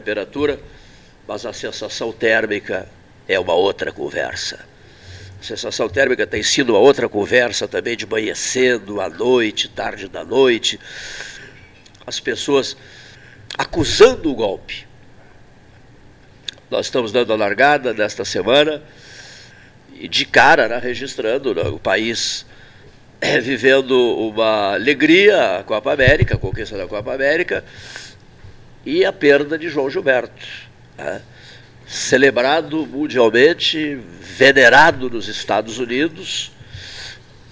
temperatura, mas a sensação térmica é uma outra conversa. A sensação térmica tem sido uma outra conversa também de manhã cedo, à noite, tarde da noite. As pessoas acusando o golpe. Nós estamos dando a largada desta semana e de cara, né, registrando né, o país vivendo uma alegria, a Copa América, a conquista da Copa América, e a perda de João Gilberto. Né? Celebrado mundialmente, venerado nos Estados Unidos,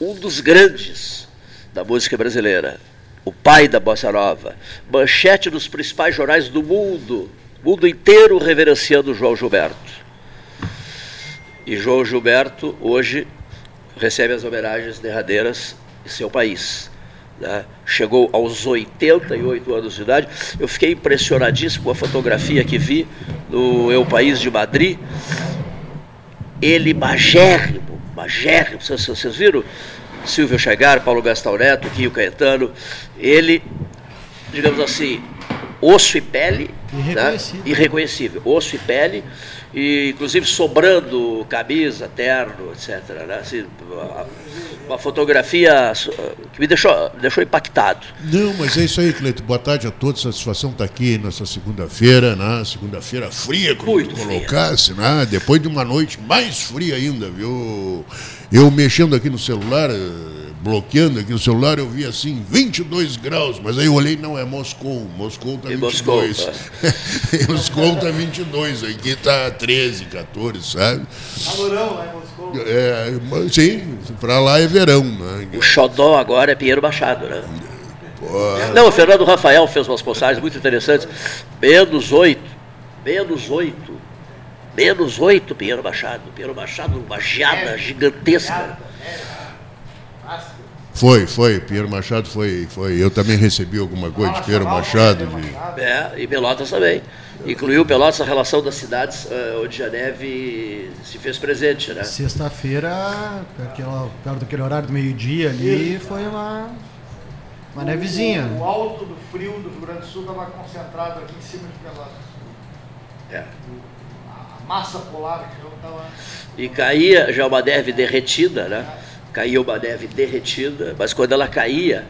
um dos grandes da música brasileira, o pai da bossa nova, manchete dos principais jornais do mundo, mundo inteiro reverenciando João Gilberto. E João Gilberto hoje recebe as homenagens derradeiras em seu país. Né? Chegou aos 88 anos de idade. Eu fiquei impressionadíssimo com a fotografia que vi no Eu País de Madrid. Ele magérrimo, magérrimo. Vocês, vocês viram? Silvio Chegar, Paulo Gastão Neto, Caetano. Ele, digamos assim, osso e pele. Irreconhecível. Né? Irreconhecível. Osso e pele e inclusive sobrando camisa, terno, etc. Né? Assim, uma fotografia que me deixou, me deixou impactado. Não, mas é isso aí, Cleito. Boa tarde a todos. Satisfação estar tá aqui nessa segunda-feira, né? Segunda-feira fria, como Muito tu colocasse, né? Depois de uma noite mais fria ainda, viu? Eu mexendo aqui no celular bloqueando aqui o celular, eu vi assim 22 graus, mas aí eu olhei, não, é Moscou. Moscou está 22. Moscou, tá. Moscou está 22, aqui está 13, 14, sabe? Calorão lá em Moscou. É, sim, para lá é verão. Né? O xodó agora é Pinheiro Machado, né? Pô. Não, o Fernando Rafael fez umas postagens muito interessantes. Menos 8, menos 8, menos 8 Pinheiro Machado. Pinheiro Machado, uma geada é, gigantesca. É, é. Foi, foi. Pinheiro Machado foi, foi. Eu também recebi alguma coisa de Pinheiro Machado. De... É, e Pelotas também. Incluiu Pelotas a relação das cidades uh, onde a neve se fez presente, né? Sexta-feira, perto daquele horário do meio-dia ali, foi uma, uma nevezinha. O, o, alto do frio do Rio Grande do Sul estava concentrado aqui em cima de Pelotas. É. A massa polar que estava. E caía já uma neve derretida, né? Caía uma neve derretida, mas quando ela caía,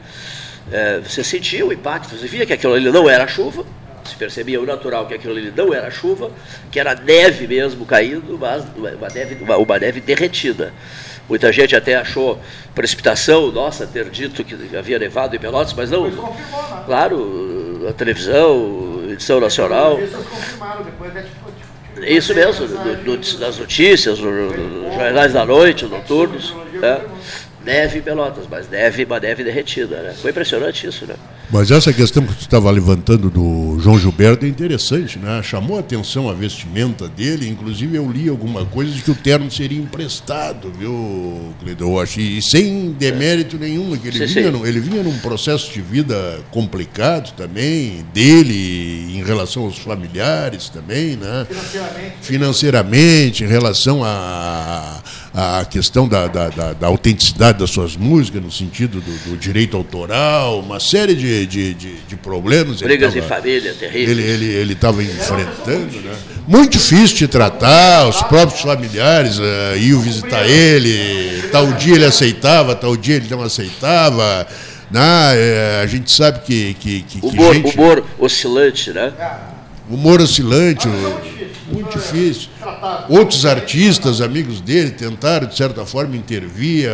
é, você sentia o impacto, você via que aquilo ali não era chuva, se percebia o natural que aquilo ali não era chuva, que era neve mesmo caindo, mas uma neve, uma, uma neve derretida. Muita gente até achou precipitação, nossa, ter dito que havia nevado em Pelotas, mas não. Né? Claro, a televisão, edição nacional. confirmaram, depois isso mesmo, do, do, das notícias, nos jornais da noite, noturnos. Né? Neve em Pelotas, mas neve, uma neve derretida. Né? Foi impressionante isso, né? Mas essa questão que você estava levantando do João Gilberto é interessante, né? Chamou a atenção a vestimenta dele, inclusive eu li alguma coisa de que o terno seria emprestado, viu, Cleiton? E sem demérito nenhum, que ele, sim, vinha, sim. ele vinha num processo de vida complicado também, dele em relação aos familiares também, né? Financeiramente. Financeiramente, em relação a a questão da, da, da, da, autenticidade das suas músicas, no sentido do, do direito autoral, uma série de, de, de, de problemas. Brigas de família, terríveis. Ele estava ele, ele enfrentando, né? Muito difícil de tratar, os próprios familiares uh, iam visitar ele, tal dia ele aceitava, tal dia ele não aceitava. Né? Eh, a gente sabe que. que, que, humor, que gente... humor oscilante, né? Humor oscilante. O muito difícil. Outros artistas, amigos dele, tentaram, de certa forma, intervir,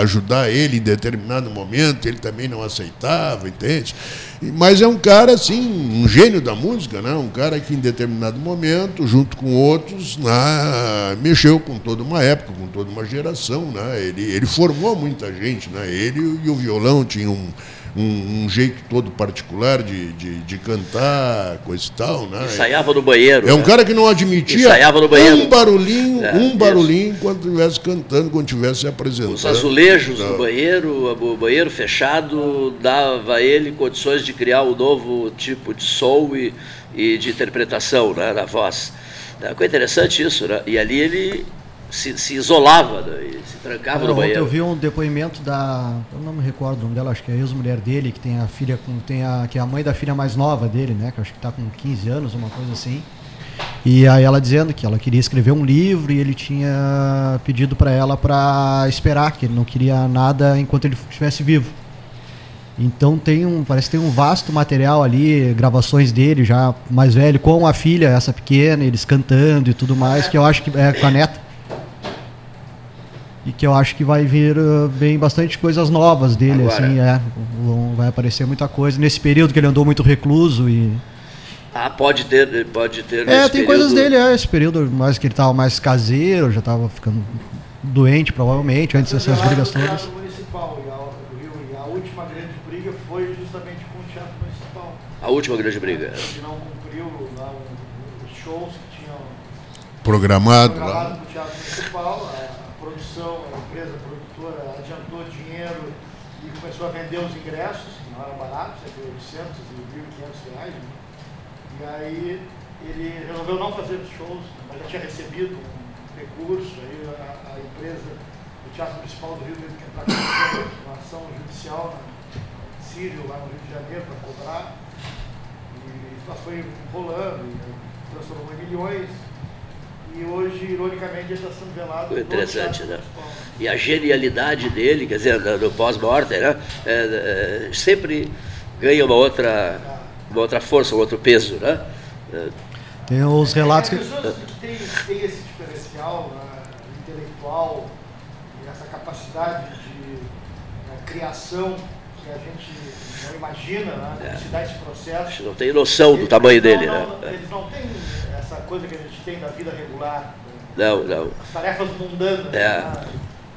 ajudar ele em determinado momento, ele também não aceitava, entende? Mas é um cara, assim, um gênio da música, né? um cara que em determinado momento, junto com outros, né, mexeu com toda uma época, com toda uma geração. Né? Ele, ele formou muita gente. Né? Ele e o violão tinham um um, um, jeito todo particular de, de, de, cantar, coisa e tal. Né? Ensaiava no banheiro. É um né? cara que não admitia Ensaiava no banheiro. um barulhinho, é, um barulhinho isso. quando estivesse cantando, quando estivesse apresentando. Os azulejos no banheiro, o banheiro fechado, dava a ele condições de criar um novo tipo de som e, e de interpretação né, na voz. É coisa interessante isso, né? E ali ele se, se isolava né, e se trancava Cara, no ontem banheiro. eu vi um depoimento da. Eu não me recordo o nome dela, acho que é a ex-mulher dele, que tem a filha com. Tem a, que é a mãe da filha mais nova dele, né? Que acho que tá com 15 anos, uma coisa assim. E aí ela dizendo que ela queria escrever um livro e ele tinha pedido para ela para esperar, que ele não queria nada enquanto ele estivesse vivo. Então tem um, parece que tem um vasto material ali, gravações dele já mais velho com a filha, essa pequena, eles cantando e tudo mais, que eu acho que é com a neta. E que eu acho que vai vir uh, bem bastante coisas novas dele, Agora. assim, é. Vão- Vai aparecer muita coisa. Nesse período que ele andou muito recluso e. Ah, pode ter, pode ter. É, tem coisas período- dele, é, esse período mais que ele tava mais caseiro, já tava ficando doente, provavelmente, antes dessas brigas no todas. Municipal e a, do Rio, e a última grande briga foi justamente com o Teatro Municipal. A última grande briga. Que não cumpriu lá um- os shows que tinham Programado programado lá. para o Teatro Municipal. A produção, a empresa produtora adiantou dinheiro e começou a vender os ingressos, que não eram baratos, entre 800 e 1.500 reais. né? E aí ele resolveu não fazer os shows, mas já tinha recebido um recurso, aí a, a empresa, o Teatro Municipal do Rio teve que entrar com uma ação judicial na Sírio, lá no Rio de Janeiro, para cobrar. E isso foi enrolando, e transformou em milhões. E hoje, ironicamente, está sendo velado. Interessante, né? E a genialidade dele, quer dizer, no no pós-mortem, né? é, é, sempre ganha uma outra, uma outra força, um outro peso, né? É, Tem os relatos É, que. pessoas que têm, têm esse diferencial né, intelectual essa capacidade de né, criação que a gente não imagina, né, É. se dá esse a processo. gente não tem noção do Eles tamanho não- dele, não- né? Eles não têm coisa que a gente tem da vida regular, né, Não, não. as tarefas mundanas. É. né?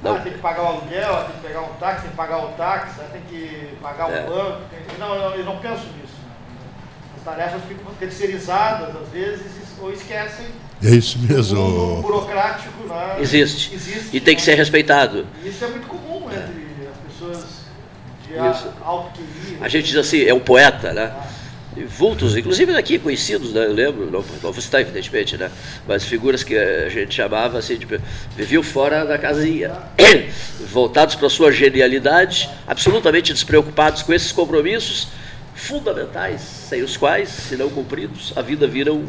Não. Ah, tem que pagar o aluguel, ah, tem que pegar um táxi, tem que pagar o táxi, ah, tem que pagar o É. banco. tem- Não, não, eles não pensam nisso. né? As tarefas ficam terceirizadas, às vezes, ou esquecem É isso o mesmo. burocrático né? Existe. existe. E tem que ser né? respeitado. E isso é muito comum entre as pessoas de Isso. a- alto QI. A gente diz assim, é um poeta, né? E vultos, inclusive daqui conhecidos, né? Eu lembro, não, não vou citar evidentemente, né? Mas figuras que a gente chamava assim, de, viviam fora da casinha, voltados para a sua genialidade, absolutamente despreocupados com esses compromissos fundamentais, sem os quais, se não cumpridos, a vida vira um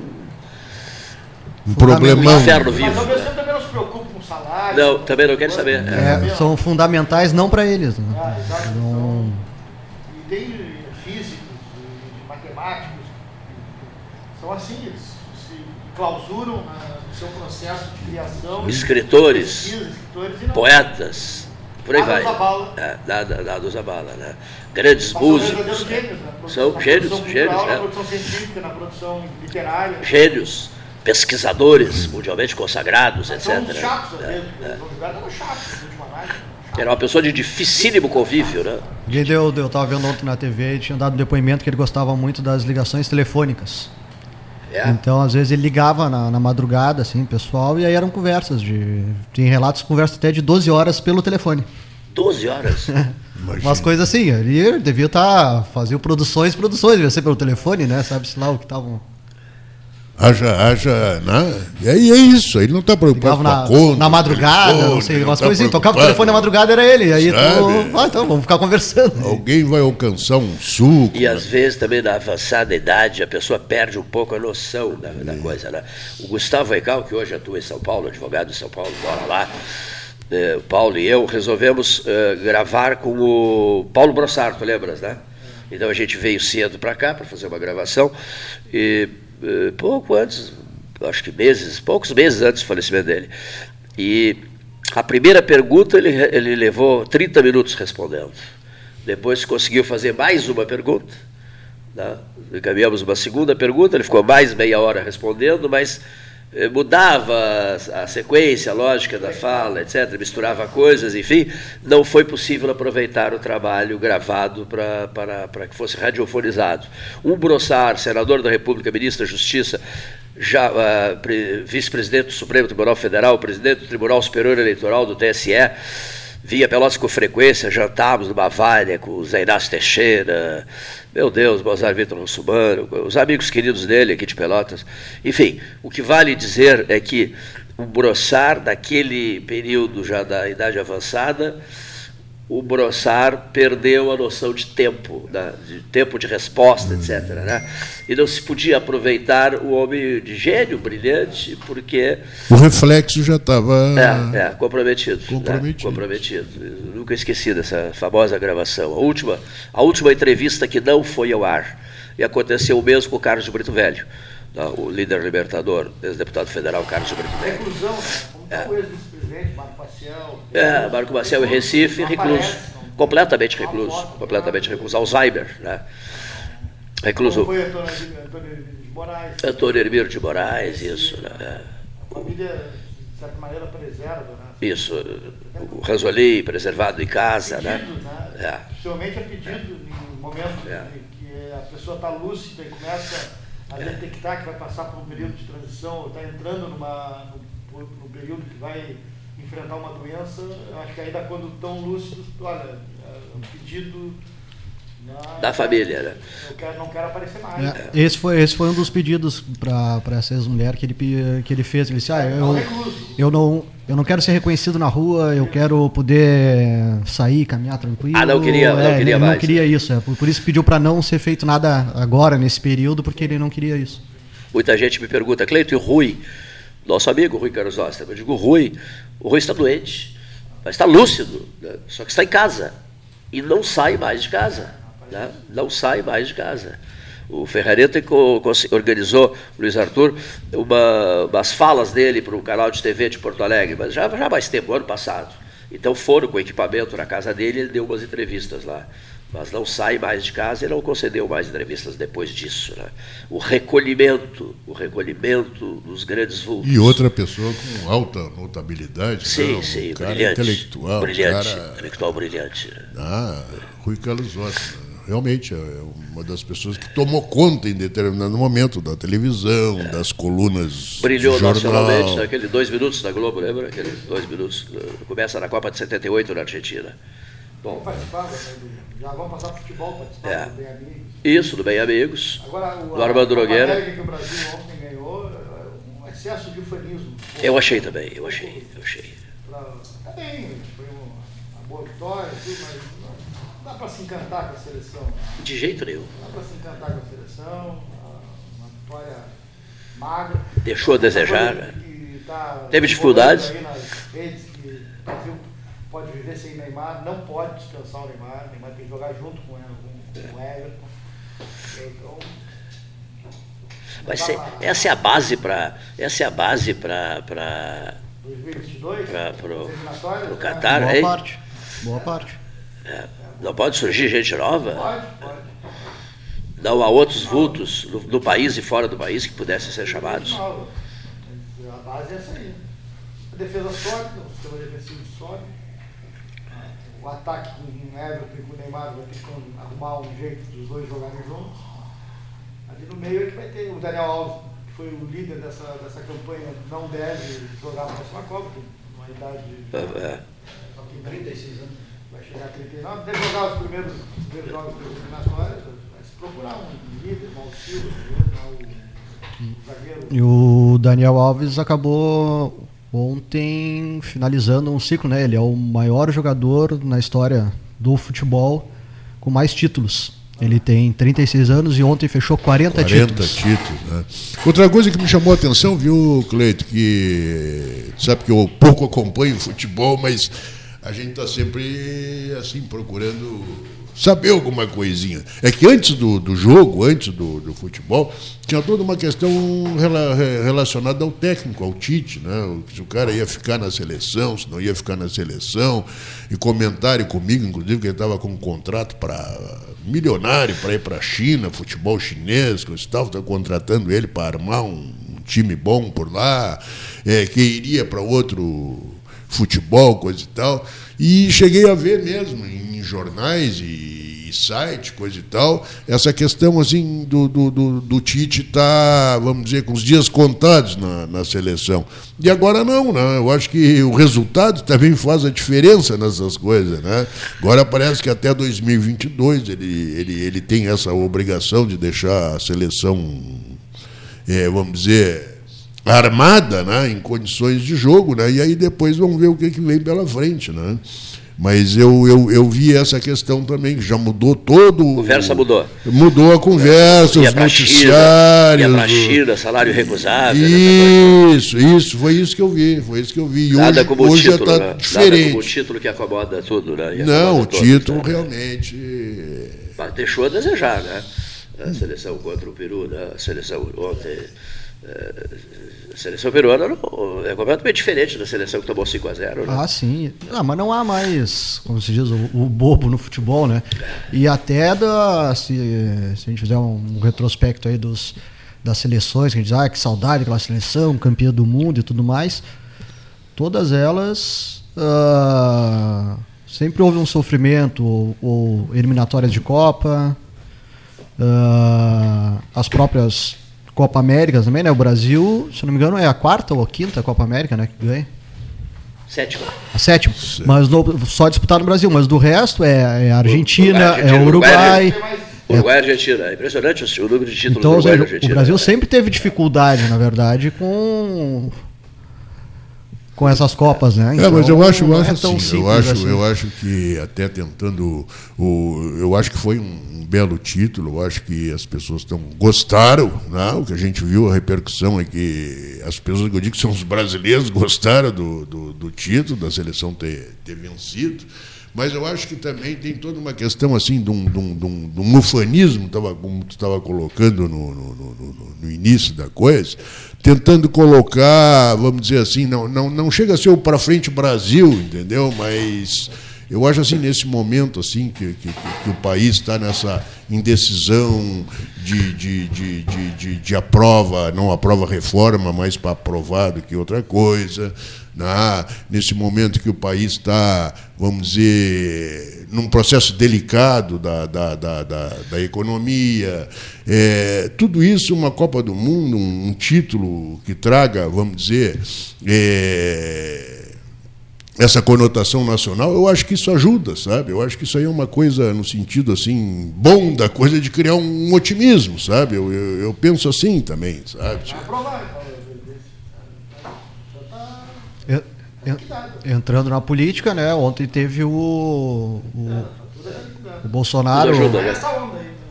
Um um problemão. inferno Mas vivo. né? tempo também não se preocupa com salário. Não, também não quero saber. É, são fundamentais não para eles. Né? Ah, exato. Não- e tem são assim, eles se clausuram na- no seu processo de criação. Escritores, pesquisa, escritores e não- Poetas, por aí Nada vai. os abala. É, nada, nada os abala, né? Grandes Mas são músicos. né? gênios, né? São na gênios, cultural, né? Na produção científica, na produção literária. gênios, pesquisadores mundialmente consagrados, Mas etc. São chatos, É, chatos, análise. chatos. Era uma pessoa de dificílimo convívio, né? Deu, eu estava vendo ontem na TV e tinha dado um depoimento que ele gostava muito das ligações telefônicas. É. Então, às vezes, ele ligava na, na madrugada, assim, pessoal, e aí eram conversas de. Tem relatos de conversa até de 12 horas pelo telefone. 12 horas. Umas coisas assim, ele devia estar. fazia produções, produções, devia ser pelo telefone, né? Sabe-se lá o que estavam. Haja, haja, né? E aí é isso, ele não está preocupado Ligavam com a na, conta. na madrugada, telefone, não sei, umas tá coisas assim. Tocava o telefone na madrugada, era ele. Aí tu. Ah, então, vamos ficar conversando. Alguém vai alcançar um suco. E às vezes também na avançada idade a pessoa perde um pouco a noção da, da coisa, né? O Gustavo Eical, que hoje atua em São Paulo, advogado em São Paulo, mora lá, eh, o Paulo e eu resolvemos eh, gravar com o Paulo Brossardo, lembras, né? Então a gente veio cedo para cá para fazer uma gravação e pouco antes, acho que meses, poucos meses antes do falecimento dele. E a primeira pergunta ele, ele levou 30 minutos respondendo. Depois conseguiu fazer mais uma pergunta. Né? Encaminhamos uma segunda pergunta, ele ficou mais meia hora respondendo, mas eh, mudava a, sequência, a lógica da fala, etc., misturava coisas, enfim, não foi possível aproveitar o trabalho gravado para- que fosse radiofonizado. Um Brossar, senador da República, ministro da Justiça, já pre- vice-presidente do Supremo Tribunal Federal, presidente do Tribunal Superior Eleitoral do TSE, Vinha Pelotas com frequência, jantávamos no Bavária com o Zé Inácio Teixeira, meu Deus, Mozart Vitor Russumano, os amigos queridos dele aqui de Pelotas. Enfim, o que vale dizer é que o Brossar, daquele período já da idade avançada, o Brossar perdeu a noção de tempo, né? de tempo de resposta, etc. Né? E não se podia aproveitar o homem de gênio brilhante, porque. O reflexo já estava. É, é, comprometido. Comprometido. Né? comprometido. Nunca esqueci dessa famosa gravação. A última, a última entrevista que não foi ao ar. E aconteceu o mesmo com o Carlos de Brito Velho, né? o líder libertador, ex-deputado federal Carlos Velho. Reclusão, né? Como está o ex-presidente, Marco Maciel. É, Marco Maciel em Recife, recluso. Completamente recluso. Completamente recluso. Alzheimer, né? Recluso. Foi Antônio de Moraes. Antônio Hermílio de Moraes, isso, né? É. A família, de certa maneira, preserva, né? Isso, o Ranzoli, preservado em casa, né? Pedido, né? É. Possivelmente é pedido em momentos É. em que a pessoa está lúcida e começa a detectar que vai passar por um período de transição, está entrando numa, num, num período que vai enfrentar uma doença, acho que ainda quando estão lúcidos, olha, é um pedido Da família, né? Eu quero, não quero aparecer mais. É, esse, foi, esse foi um dos pedidos para essa ex-mulher que ele, que ele fez. Ele disse: ah, eu, eu, não, eu não quero ser reconhecido na rua, eu quero poder sair, caminhar tranquilo. Ah, não queria- não É, queria ele mais, não queria isso. É, por, por isso pediu para não ser feito nada agora, nesse período, porque ele não queria isso. Muita gente me pergunta, Cleito, e o Rui? Nosso amigo Rui Carlos Oster. Eu digo, Rui, o Rui está doente, mas está lúcido, né? só que está em casa. E não sai mais de casa. Né? Não sai mais de casa. O Ferrareta organizou, Luiz Arthur, uma, umas falas dele para o canal de TV de Porto Alegre, mas já, já mais tempo, ano passado. Então foram com equipamento na casa dele e ele deu umas entrevistas lá. Mas não sai mais de casa e não concedeu mais entrevistas depois disso. Né? O recolhimento, o recolhimento dos grandes vultos. E outra pessoa com alta notabilidade, Sim, né? um sim, cara brilhante. intelectual, brilhante, cara intelectual brilhante. né? Ah, Rui Carlos Ossa. Realmente é uma das pessoas que tomou conta em determinado momento da televisão, das colunas Brilhou nacionalmente naquele dois minutos da Globo, lembra? Aqueles dois minutos. eh, Começa na Copa de 78 na Argentina. Bom, Participava, né, já vamos passar para futebol, participava É. do Bem Amigos. isso, do Bem Amigos. Agora, o, Do Armando Nogueira. Que o Brasil ontem ganhou, é um excesso de ufanismo. Eu achei também, eu achei, eu achei. Pra, tá bem, foi uma, uma boa vitória, tudo, mas não, não dá para se encantar com a seleção. Não De jeito nenhum. dá para se encantar com a seleção, uma vitória magra. Deixou a desejar, né? que tá Teve dificuldades? rolando Aí nas redes que o Brasil pode viver sem Neymar, não pode dispensar o Neymar, o Neymar tem que jogar junto com, com, com o Everton. Então, Vai não ser, dá pra- essa é a base para. Essa é a base para. 2022, Pra- pro- as eliminatórias, pro né? Catar. Boa hein? parte. Boa parte. Não pode surgir gente nova? Pode, pode. Não há outros vultos no, no país e fora do país que pudessem ser chamados? A base é essa aí. A defesa sólida, o sistema defensivo sólido. O ataque com o Everton e com o Neymar vai ter que arrumar um jeito dos dois jogarem juntos. Ali no meio é que vai ter o Daniel Alves, que foi o líder dessa, dessa campanha, não deve jogar a próxima Copa, uma idade. É, Só tem 36 anos, chegar a 39. Deve jogar os primeiros, os primeiros jogos se procurar um líder, um auxílio, o, o zagueiro. E o Daniel Alves acabou ontem finalizando um ciclo, né? Ele é o maior jogador na história do futebol com mais títulos. Ele tem 36 anos e ontem fechou 40, 40 títulos. títulos. né? Outra coisa que me chamou a atenção, viu, Cleito, que sabe que eu pouco acompanho futebol, mas a gente está sempre assim procurando saber alguma coisinha. É que antes do, do jogo, antes do, do futebol, tinha toda uma questão rela- re- relacionada ao técnico, ao Tite, né? Se o cara ia ficar na seleção, se não ia ficar na seleção, e comentário comigo, inclusive, que ele estava com um contrato para milionário para ir para a China, futebol chinês, que Gustavo está contratando ele para armar um time bom por lá, é, que iria para outro futebol, coisa e tal. E cheguei a ver mesmo em jornais e, site, coisa e tal, essa questão assim do, do, do, do Tite tá, vamos dizer, com os dias contados na, na seleção. E agora não, né? Eu acho que o resultado também faz a diferença nessas coisas, né? Agora parece que até 2022 ele, ele, ele tem essa obrigação de deixar a seleção, é, vamos dizer, armada, né, em condições de jogo, né? E aí depois vamos ver o que, que vem pela frente, né? Mas eu, eu, eu vi essa questão também, que já mudou todo. A conversa mudou. Mudou a conversa, os noticiários. Para China, salário recusável. Isso, isso, foi isso que eu vi. Foi isso que eu vi. E Nada hoje, como hoje título, já está né? diferente. Nada como o título que acomoda tudo, né? E Não, o acomoda título todos, né? realmente. Mas deixou a desejar, né? A seleção contra o Peru, né? A seleção ontem. Eh, A seleção peruana é completamente diferente da seleção que tomou 5 a 0 né? Ah, sim. Ah, mas não há mais, como se diz, o, o bobo no futebol, né? E até da, se, se a gente fizer um, retrospecto aí dos, das seleções, que a gente diz, ah, que saudade daquela seleção, campeã do mundo e tudo mais, todas elas ah, sempre houve um sofrimento, ou, ou eliminatórias de Copa, ah, as próprias Copa Américas também, né? O Brasil, se não me engano, é a quarta ou a quinta Copa América, né? Que ganha. Sétima. A sétima. Mas no- só disputar no Brasil, mas do resto é, é a Argentina, Argentina, é o Uruguai, Uruguai. Uruguai e Argentina. É impressionante o número de títulos Então, do Uruguai e Argentina. o Brasil né? sempre teve dificuldade, na verdade, com com essas copas, né? É, mas eu Então, acho, eu acho é tão assim, eu acho, assim. eu acho que até tentando o, eu acho que foi um, belo título, eu acho que as pessoas estão gostaram, né? O que a gente viu a repercussão é que as pessoas que eu digo que são os brasileiros gostaram do, do, do título da seleção ter, ter vencido. Mas eu acho que também tem toda uma questão assim de um, de um, de um, de um ufanismo, como tu estava colocando no, no, no- no- no início da coisa, tentando colocar, vamos dizer assim, não, não, não chega a ser o para frente Brasil, entendeu? Mas eu acho assim, nesse momento assim que, que, que- o país está nessa indecisão de, de, de, de, de, de aprova, não aprova reforma, mas para aprovar do que outra coisa. né? nesse momento que o país está, vamos dizer, num processo delicado da, da, da, da, da economia. É, tudo isso, uma Copa do Mundo, um, um título que traga, vamos dizer, é, essa conotação nacional, eu acho que isso ajuda, sabe? Eu acho que isso aí é uma coisa no sentido assim bom da coisa de criar um otimismo, sabe? Eu, eu, eu penso assim também, sabe? Entrando na política, né? Ontem teve o, o, o Bolsonaro ajuda, né?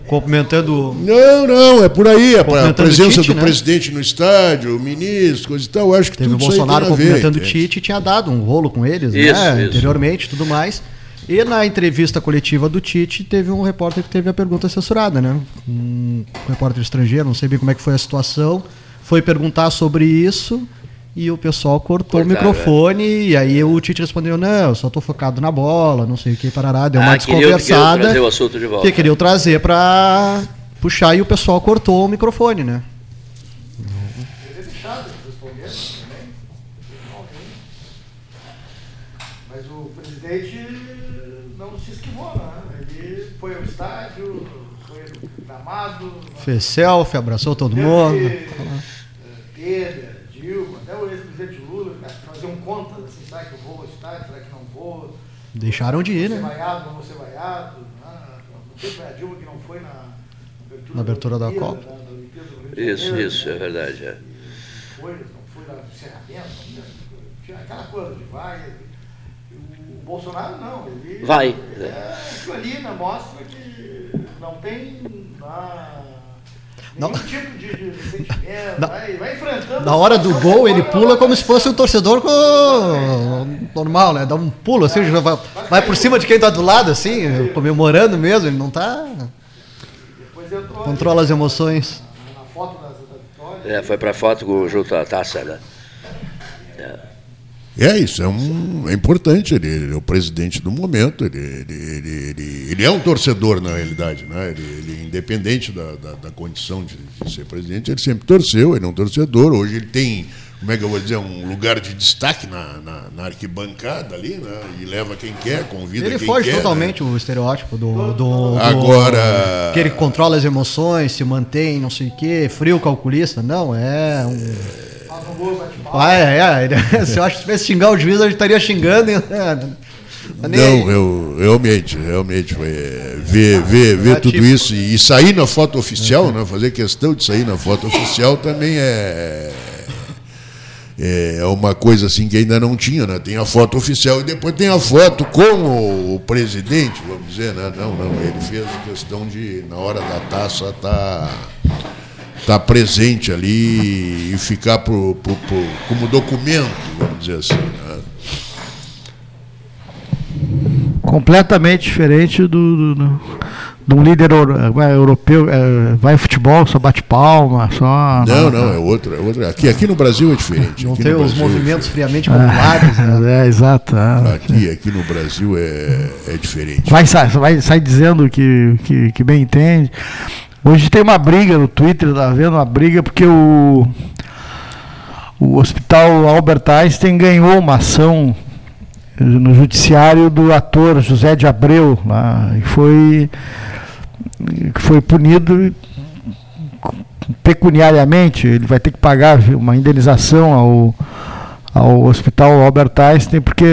Aí. cumprimentando Não, não, é por aí. A, presença o Tite, do né? presidente no estádio, o ministro, coisa e tal, eu acho que Teve o tudo isso aí Bolsonaro tem a ver, cumprimentando o? Tite e tinha dado um rolo com eles, Isso, né? isso. Anteriormente tudo mais. E na entrevista coletiva do Tite, teve um repórter que teve a pergunta censurada, né? Um repórter estrangeiro, não sei bem como é que foi a situação. Foi perguntar sobre isso e o pessoal cortou Cortaram, o microfone. E aí o Tite respondeu: Não, eu só tô focado na bola, não sei o que, parará. Deu uma Ah, queriam desconversada. trazer o assunto de volta. Que queriam trazer pra puxar e o pessoal cortou o microfone, né? É. Mas o presidente não se esquivou, né? Ele foi ao estádio, foi gramado. Fez selfie, abraçou todo mundo. eh, Temer, Dilma, até o ex-presidente Lula, né, faziam contas assim, será que eu vou ao estádio, será que não vou? Deixaram de ir, né? vaiado, não ser vaiado. né? Não sei se foi a Dilma que não foi na abertura, Na abertura da Olimpíada, Copa. né, da de Isso, Janeiro, isso, né? é verdade. É. Foi, não foi no encerramento, tinha aquela coisa de vai. O Bolsonaro não, ele. Vai. É, aquilo ali né, mostra que não tem ah, Nenhum tipo de, de sentimento, Na- vai, vai enfrentando. Na hora do gol, ele pula como se fosse um torcedor normal, né? Dá um pulo assim, já vai, vai por cima de quem tá do lado, assim, comemorando mesmo. Ele não tá. Depois entrou Controla as emoções. ali, na foto da, da vitória. É, foi pra foto junto à taça, né? É, isso é, um, é importante. Ele, ele é o presidente do momento. Ele, ele, ele, ele, ele é um torcedor, na realidade. Né? Ele, ele, independente da, da, da condição de, de ser presidente, ele sempre torceu. Ele é um torcedor. Hoje ele tem como é que eu vou dizer, um lugar de destaque na, na, na arquibancada ali, né? E leva quem quer, convida Ele quem foge quer. totalmente né? o estereótipo do, do, do- Agora- Que ele controla as emoções, se mantém, não sei o quê, frio calculista. Não, é um. Faz gol, bate palma. Ah, é, é. Se eu acho que se tivesse xingar o juiz, a gente estaria xingando. é. Não, eu realmente, realmente, foi, é, ver, ver, ver É tudo isso e, e sair na foto oficial, né? Fazer questão de sair na foto oficial também é, é uma coisa assim que ainda não tinha, né? Tem a foto oficial e depois tem a foto com o, o presidente, vamos dizer, né? Não, não, ele fez questão de, na hora da taça, estar tá presente ali e ficar pro, pro- pro- como documento, vamos dizer assim. né? completamente diferente do, do, do- de um líder vai, europeu, é, vai futebol, só bate palma, só. Não, não, é outra. É outra. Aqui, aqui no Brasil é diferente. Não aqui tem os Brasil é movimentos friamente É, calculados. né? é, exato. é. Aqui, aqui no Brasil é, é diferente. Vai, sai, vai sai dizendo que, que, que bem entende. Hoje tem uma briga no Twitter, tá vendo? Uma briga porque o, o Hospital Albert Einstein ganhou uma ação no judiciário do ator José de Abreu lá, e foi, foi punido pecuniariamente. Ele vai ter que pagar uma indenização ao, ao Hospital Albert Einstein, porque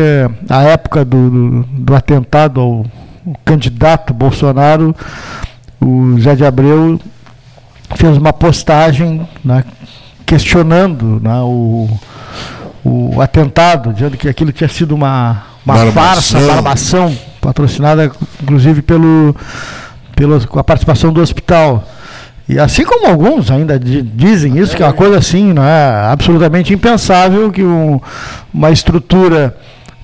a época do, do, do atentado ao o candidato Bolsonaro, o Zé de Abreu fez uma postagem né, questionando né, o, o atentado, dizendo que aquilo tinha sido uma, uma Uma farsa, armação, patrocinada inclusive pelo, pelo, com a participação do hospital. E assim como alguns ainda di- dizem isso, que é uma coisa assim, não é absolutamente impensável que um- uma estrutura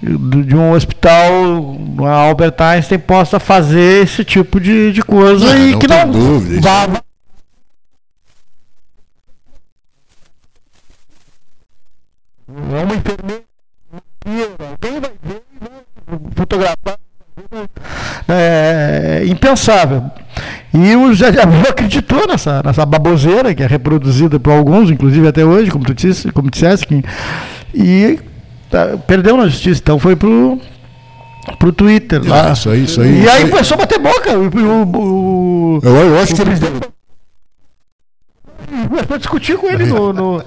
de um hospital, uma Albert Einstein, possa fazer esse tipo de, de coisa Ah, e não que não dúvida, vá, vá- É uma enfermeira, alguém vai ver fotografar. É impensável. E o José de Abreu acreditou nessa, nessa baboseira que é reproduzida por alguns, inclusive até hoje, como tu disse, como disseste, e tá, perdeu na justiça. Então foi pro, pro Twitter lá. Isso aí, isso aí. e isso aí aí. começou a bater boca. O, o, o, Eu, eu acho o que ele presidente começou a discutir com ele no, no,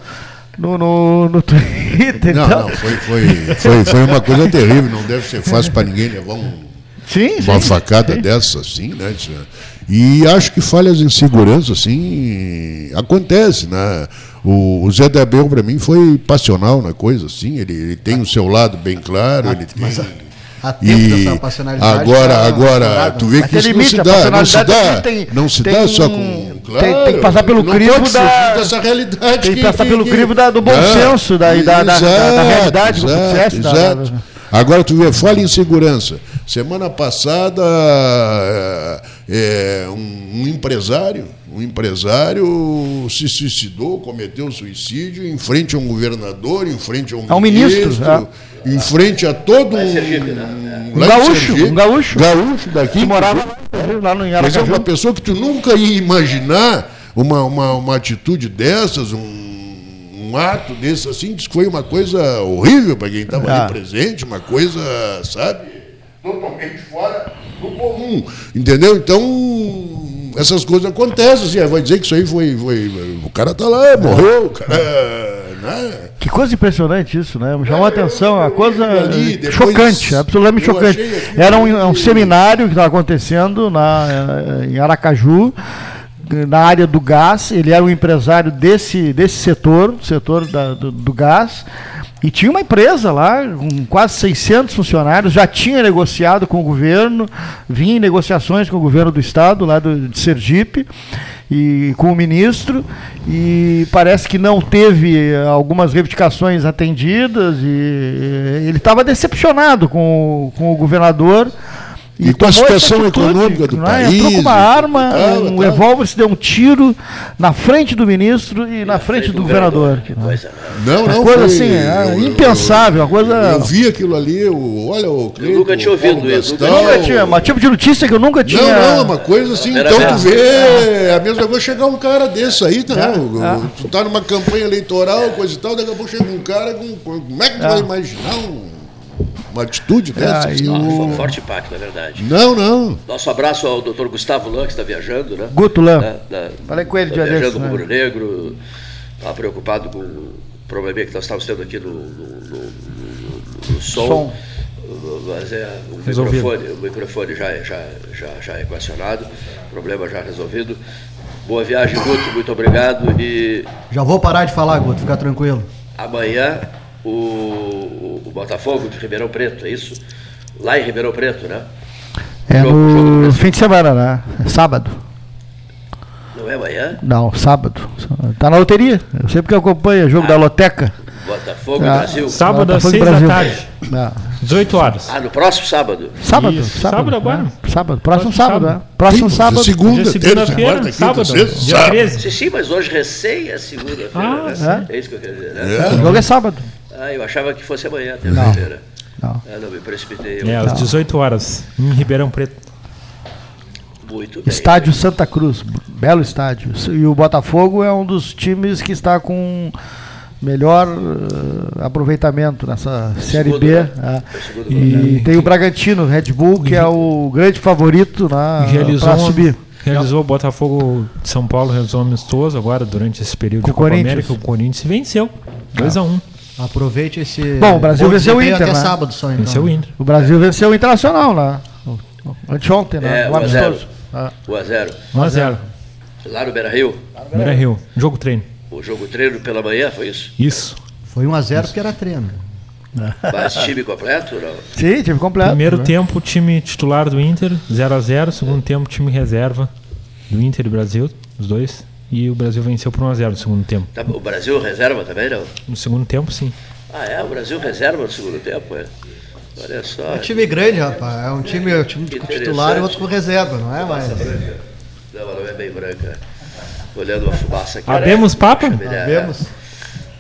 no, no, no Twitter. Não, então. não, foi, foi, foi, foi uma coisa terrível. Não deve ser fácil para ninguém levar um- Sim, uma sim, facada sim. dessa, assim, né? é- E acho que falhas em segurança, assim, acontece, né? O, o Zé de Abreu, para mim, foi passional na coisa, assim. Ele, ele tem o seu lado bem claro, ele tem. Há tempo E dessa passionalidade. agora, tá agora, aflorada. tu vê que isso não limite, se a dá, não se dá, tem- não se tem dá só com, tem- claro, tem que passar pelo crivo da- dessa realidade. Tem que que- passar que- pelo que- crivo da- do bom Ah, senso, da- da- da- da- da realidade, como tu exato, disseste, da- exato. Agora tu vê, fala em segurança. Semana passada, é, é, um, um empresário, um empresário se suicidou, cometeu suicídio em frente a um governador, em frente a um, Ao ministro, em frente a todo um, né? um, Um gaúcho, um gaúcho. gaúcho daqui Que morava lá, lá no mas é uma pessoa que tu nunca ia imaginar uma, uma, uma atitude dessas, um, um ato desse assim, diz que foi uma coisa horrível para quem estava Ah. ali presente, uma coisa, sabe, totalmente fora do comum. Entendeu? Então, essas coisas acontecem, assim, vai dizer que isso aí foi. foi o cara tá lá, morreu, o cara. Né? Que coisa impressionante isso, né? Me chamou a atenção, uma coisa ali, chocante, absolutamente eu chocante. aquilo Era um, um que- seminário que estava acontecendo na, eh, em Aracaju, na área do gás. Ele era um empresário desse, desse setor, setor da- do, do gás. E tinha uma empresa lá, com quase 600 funcionários, já tinha negociado com o governo, vinha em negociações com o governo do estado, lá do, de Sergipe, e com o ministro, e parece que não teve eh, algumas reivindicações atendidas, e eh, ele estava decepcionado com, com o governador, E com a situação econômica do não é? país, Entrou com uma arma, tal, um tal. revólver, se deu um tiro na frente do ministro e na frente do governador. Que coisa, né? Não, Uma não, coisa foi- assim, é, eu- impensável, uma coisa. Eu, vi aquilo ali, o, olha o Cleiton, nunca tinha ouvido isso. Nunca tinha, uma tipo de notícia que eu nunca tinha. Não, não, é uma coisa assim, então tu vê, é a mesma coisa chegar um cara desse aí, tá? É, Tu tá numa campanha eleitoral, coisa e tal, daqui a pouco chega um cara com. com- Como é que tu vai imaginar um- uma atitude dessa? É, e Ah, foi um forte impacto, na verdade. Não, não. Nosso abraço ao doutor Gustavo Lan, que está viajando, né? Guto Lan. Da- da- Falei com ele tá dia viajando desses, com o né? Muro Negro, estava preocupado com o probleminha que nós estávamos tendo aqui no, no, no- no- no som. Som. Mas é, o Resolvido. microfone, o microfone já, é- já, já, já é equacionado, problema já resolvido. Boa viagem, Guto, muito obrigado. E Já vou parar de falar, Guto, fica tranquilo. amanhã o, o, Botafogo de Ribeirão Preto, é isso? Lá em Ribeirão Preto, né? É Jogo- jogo no Brasil. fim de semana, né? É sábado. Não é amanhã? Não, sábado. Tá na loteria. Eu sei porque eu acompanho o jogo Ah. da Loteca. Botafogo Ah, Brasil. Sábado às 6 da tarde, Não. 18 horas. Ah, no próximo sábado. Sábado, Isso, sábado. sábado agora. né? Sábado, próximo Próximo sábado, sábado. né? Próximo Sim, sábado. Segunda, é segunda-feira, sábado, sexta, dia sábado. 13. Sim, sim, mas hoje recém é segunda-feira. Ah, né? é. isso que eu quero dizer, né? É. O jogo é sábado. Ah, eu achava que fosse amanhã, terça-feira. Não. Ah, não, me precipitei. É, às 18 horas, em Ribeirão Preto. Muito bem. Estádio Santa Cruz, belo estádio. E o Botafogo é um dos times que está com melhor eh, aproveitamento nessa Série segundo, B. né? né? É E tem o Bragantino, Red Bull, que é o grande favorito para subir. realizou o Botafogo de São Paulo, realizou um amistoso agora, durante esse período Com de o Copa. América. O Corinthians venceu, 2x1. Aproveite esse. Bom, o Brasil venceu o Inter, até né? sábado só, então. Venceu o Inter. O Brasil venceu o Internacional lá. Anteontem, né? É, Um 1 a 0. amistoso. Ah. 1 a 0 1x0. Lá no Beira Rio, Beira Rio. Jogo treino. o jogo treino pela manhã, foi isso? Isso. Foi 1x0 porque era treino. Mas time completo, não? Sim, time completo. Primeiro né? tempo, time titular do Inter, 0x0. Segundo tempo, time reserva do Inter e Brasil, os dois. E o Brasil venceu por 1x0 no segundo tempo. Tá, o Brasil reserva também, não? No segundo tempo, sim. Ah, é? O Brasil reserva no segundo tempo, é? Olha só. É um time grande, rapaz. É um time, é um time com titular e outro com reserva, não é? Mas Não, ela não é bem branca. Olhando a fumaça aqui. Abemos papo? sabemos.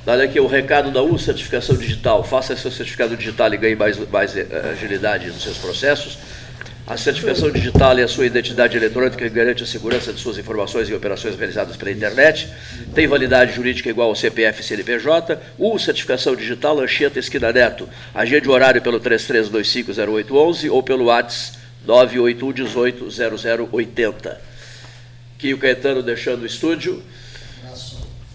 Olha aqui o recado da U, certificação digital. Faça seu certificado digital e ganhe mais, mais eh, agilidade nos seus processos. A certificação digital é a sua identidade eletrônica que garante a segurança de suas informações e operações realizadas pela internet. Tem validade jurídica igual ao CPF e CNPJ. U, certificação digital, Anchieta Esquina Neto. Agende o horário pelo 33250811 ou pelo WhatsApp 981180080. Quinho Caetano deixando o estúdio.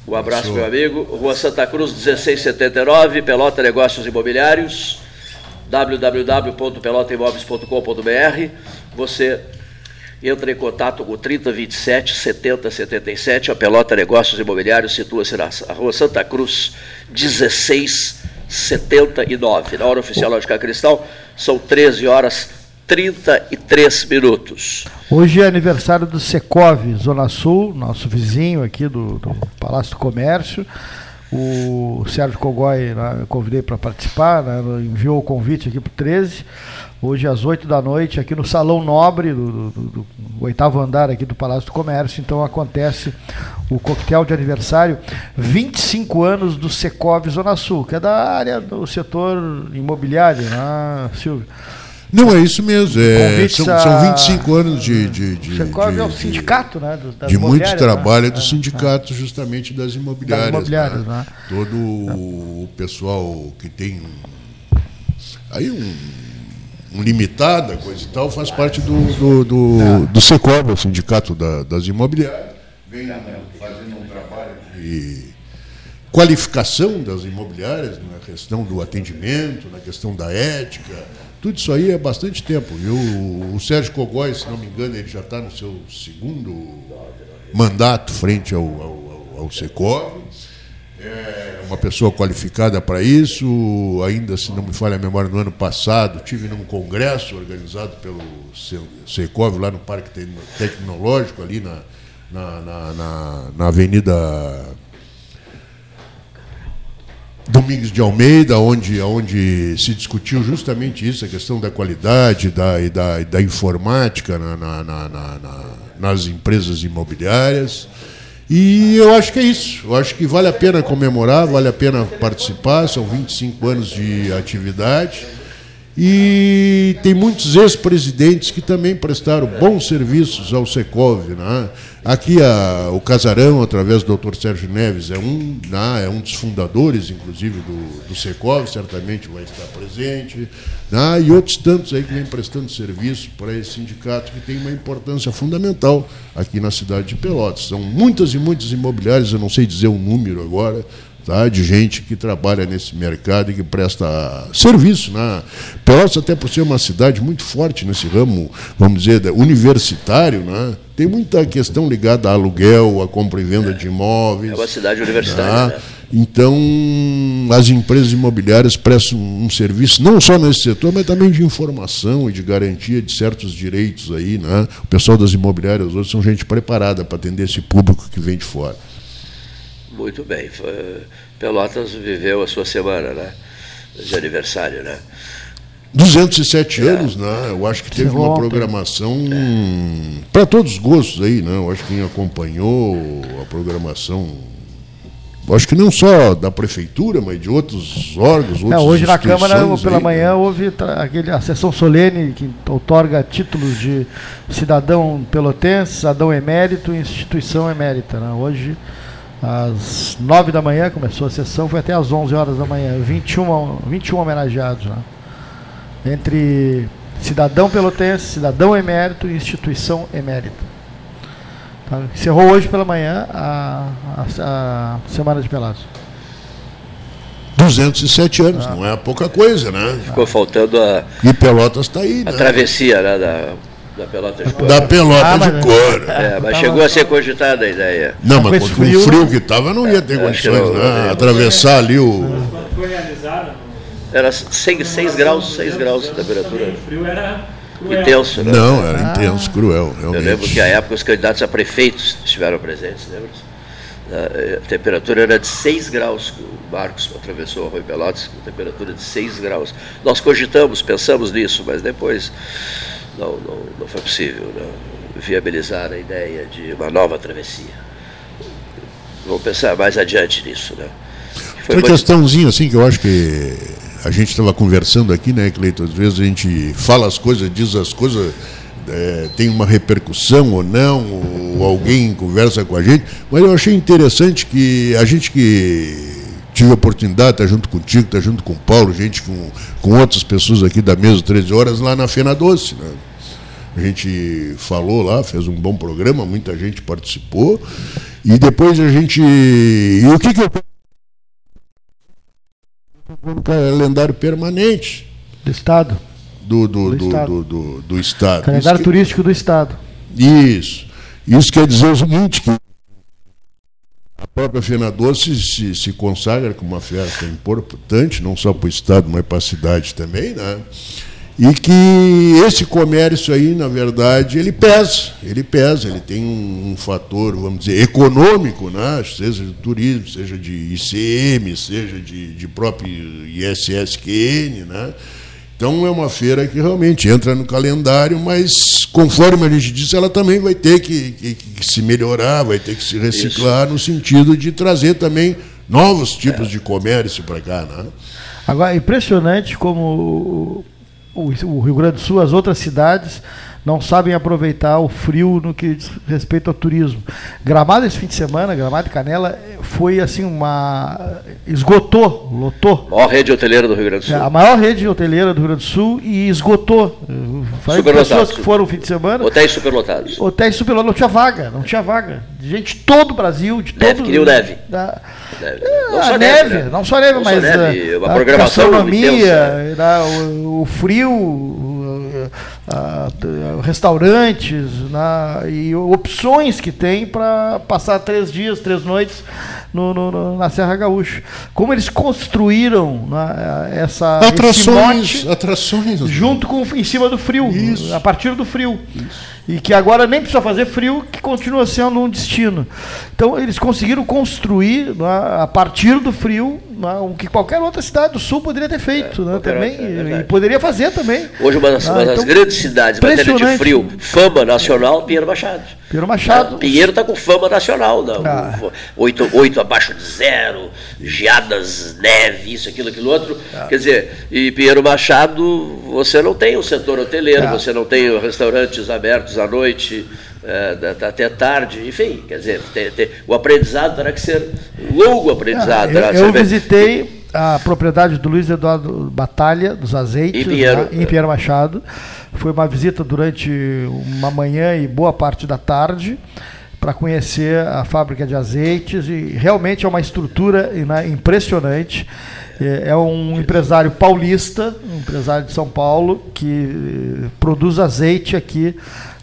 Um abraço, meu amigo. Rua Santa Cruz, 1679, Pelota Negócios Imobiliários, www.pelotaimóveis.com.br. Você entra em contato com 3027 7077. A Pelota Negócios Imobiliários situa-se na Rua Santa Cruz, 1679. Na hora oficial Lógica Cristal, são 13 horas 33 minutos. Hoje é aniversário do Secov, Zona Sul, nosso vizinho aqui do, do Palácio do Comércio. O Sérgio Cogói né, convidei para participar, né, enviou o convite aqui para o 13. Hoje às 8 da noite, aqui no Salão Nobre, do oitavo andar aqui do Palácio do Comércio. Então acontece o coquetel de aniversário, 25 anos do Secov Zona Sul, que é da área do setor imobiliário, né, Silvio? Não, é isso mesmo. é, são, a- são 25 anos de. de, de, é o sindicato, né? do- das de muito né? trabalho do É. sindicato, justamente das imobiliárias. Das imobiliárias, né? né? Todo o pessoal que tem um- aí um, um limitada, coisa e tal, faz parte do, do, do, do Secov, o sindicato da- das imobiliárias. Vem fazendo um trabalho de qualificação das imobiliárias na questão do atendimento, na questão da ética. Tudo isso aí é bastante tempo. E o, o Sérgio Cogói, se não me engano, ele já está no seu segundo mandato frente ao, ao, ao, Secov. É uma pessoa qualificada para isso. Ainda, se não me falha a memória, no ano passado, tive num congresso organizado pelo Se- Secov lá no Parque Tecno- Tecnológico, ali na, na, na, na, na Avenida Domingos de Almeida, onde, onde se discutiu justamente isso, a questão da qualidade da, e da, da informática na, na, na, nas empresas imobiliárias. E eu acho que é isso. Eu acho que vale a pena comemorar, vale a pena participar. São 25 anos de atividade. E tem muitos ex-presidentes que também prestaram bons serviços ao Secov. Né? Aqui a, o Casarão, através do Dr. Sérgio Neves, é um, né? é um dos fundadores, inclusive, do, do Secov, certamente vai estar presente. Né? E outros tantos aí que vêm prestando serviço para esse sindicato que tem uma importância fundamental aqui na cidade de Pelotas. São muitas e muitas imobiliárias, eu não sei dizer o número agora, tá? de gente que trabalha nesse mercado e que presta serviço. Né? Pelotas, até por ser uma cidade muito forte nesse ramo, vamos dizer, universitário, né? tem muita questão ligada a aluguel, a compra e venda de imóveis. É uma cidade universitária. Né? Né? Então, as empresas imobiliárias prestam um serviço, não só nesse setor, mas também de informação e de garantia de certos direitos aí. Né? O pessoal das imobiliárias hoje são gente preparada para atender esse público que vem de fora. Muito bem. Pelotas viveu a sua semana, né? De aniversário, né? 207 é. anos, né? Eu acho que teve uma programação é. para todos os gostos aí, né? Eu acho que quem acompanhou a programação acho que não só da prefeitura, mas de outros órgãos. É, hoje na Câmara, pela aí, manhã, né? houve aquele, a sessão solene que outorga títulos de cidadão pelotense, cidadão emérito e instituição emérita. Né? Hoje às 9 da manhã, começou a sessão, foi até às 11 horas da manhã. 21, 21 homenageados. Né? Entre cidadão pelotense, cidadão emérito e instituição emérita. Tá? Encerrou hoje pela manhã a, a, a Semana de Pelotas. 207 anos, ah. não é pouca coisa, né? Ficou faltando a. E Pelotas está aí, a né? travessia né, da da pelota de couro. Da pelota ah, de couro. É, mas chegou a ser cogitada a ideia. Não, mas com o frio, frio que estava não ia ter é, condições, né? Atravessar ali o. foi realizado? Era 6 graus, 6 graus de temperatura. O frio era intenso, né? Não, era ah. intenso, cruel, realmente. Eu lembro que à época os candidatos a prefeitos estiveram presentes, lembra? A temperatura era de 6 graus, o Marcos atravessou o Arroio Pelotas com temperatura de 6 graus. Nós cogitamos, pensamos nisso, mas depois não, não, não foi possível né? viabilizar a ideia de uma nova travessia. Vamos pensar mais adiante nisso. Né? Foi uma questãozinha assim que eu acho que a gente estava conversando aqui, né, Cleiton? Às vezes a gente fala as coisas, diz as coisas, é, tem uma repercussão ou não, ou alguém conversa com a gente, mas eu achei interessante que a gente que tive a oportunidade de estar junto contigo, estar junto com o Paulo, gente com, com outras pessoas aqui da mesa 13 horas lá na Fena Doce. Né? A gente falou lá, fez um bom programa, muita gente participou. E depois a gente. E o que, que eu. Calendário permanente. Do Estado. Do, do, do, do, estado. do, do Estado. Calendário Isso turístico que... do Estado. Isso. Isso quer dizer o seguinte, que a própria Fena Doce se, se consagra como uma festa importante, não só para o Estado, mas para a cidade também, né? E que esse comércio aí, na verdade, ele pesa, ele pesa, ele tem um, um fator, vamos dizer, econômico, né? seja de turismo, seja de ICM, seja de, de próprio ISSQN, né? Então é uma feira que realmente entra no calendário, mas conforme a gente disse, ela também vai ter que, que, que se melhorar, vai ter que se reciclar Isso. no sentido de trazer também novos tipos é. de comércio para cá. Né? Agora, é impressionante como o, Rio Grande do Sul, as outras cidades não sabem aproveitar o frio no que diz respeito ao turismo. Gramado esse fim de semana, Gramado e Canela, foi assim uma. esgotou, lotou. A maior rede hoteleira do Rio Grande do Sul. É, a maior rede hoteleira do Rio Grande do Sul e esgotou. Falei pessoas que foram no fim de semana. Hotéis superlotados. Hotéis superlotados, não tinha vaga, não tinha vaga. Gente de todo o Brasil, de neve, todo. Queria o neve. Da, neve. Não ah, só neve, neve né? não só neve, não mas só neve, a, a programação a gastronomia, o, o frio, restaurantes na, e opções que tem para passar três dias, três noites no, no, na Serra Gaúcha. Como eles construíram na, essa atrações, atrações junto com em cima do frio, Isso. a partir do frio. Isso. e que agora nem precisa fazer frio, que continua sendo um destino. Então eles conseguiram construir né, a partir do frio né, o que qualquer outra cidade do sul poderia ter feito né, qualquer também outra, é e verdade. poderia fazer também. Hoje, uma das, Ah, então, grandes cidades em matéria de frio, fama nacional, Pinheiro Machado. Pinheiro Machado. Ah, Pinheiro está com fama nacional. Não? Ah. Oito, oito abaixo de zero, geadas, neve, isso, aquilo, aquilo outro. Ah. Quer dizer, e Pinheiro Machado, você não tem o setor hoteleiro, Ah. você não tem restaurantes abertos à noite. da- até tarde, enfim, quer dizer, tem- tem- o aprendizado terá que ser longo aprendizado. Ah, eu, eu visitei a propriedade do Luiz Eduardo Batalha, dos azeites, Em Pinheiro. lá, em Pinheiro Machado. Foi uma visita durante uma manhã e boa parte da tarde para conhecer a fábrica de azeites e realmente é uma estrutura ina- impressionante. É é um empresário paulista, um empresário de São Paulo, que eh, produz azeite aqui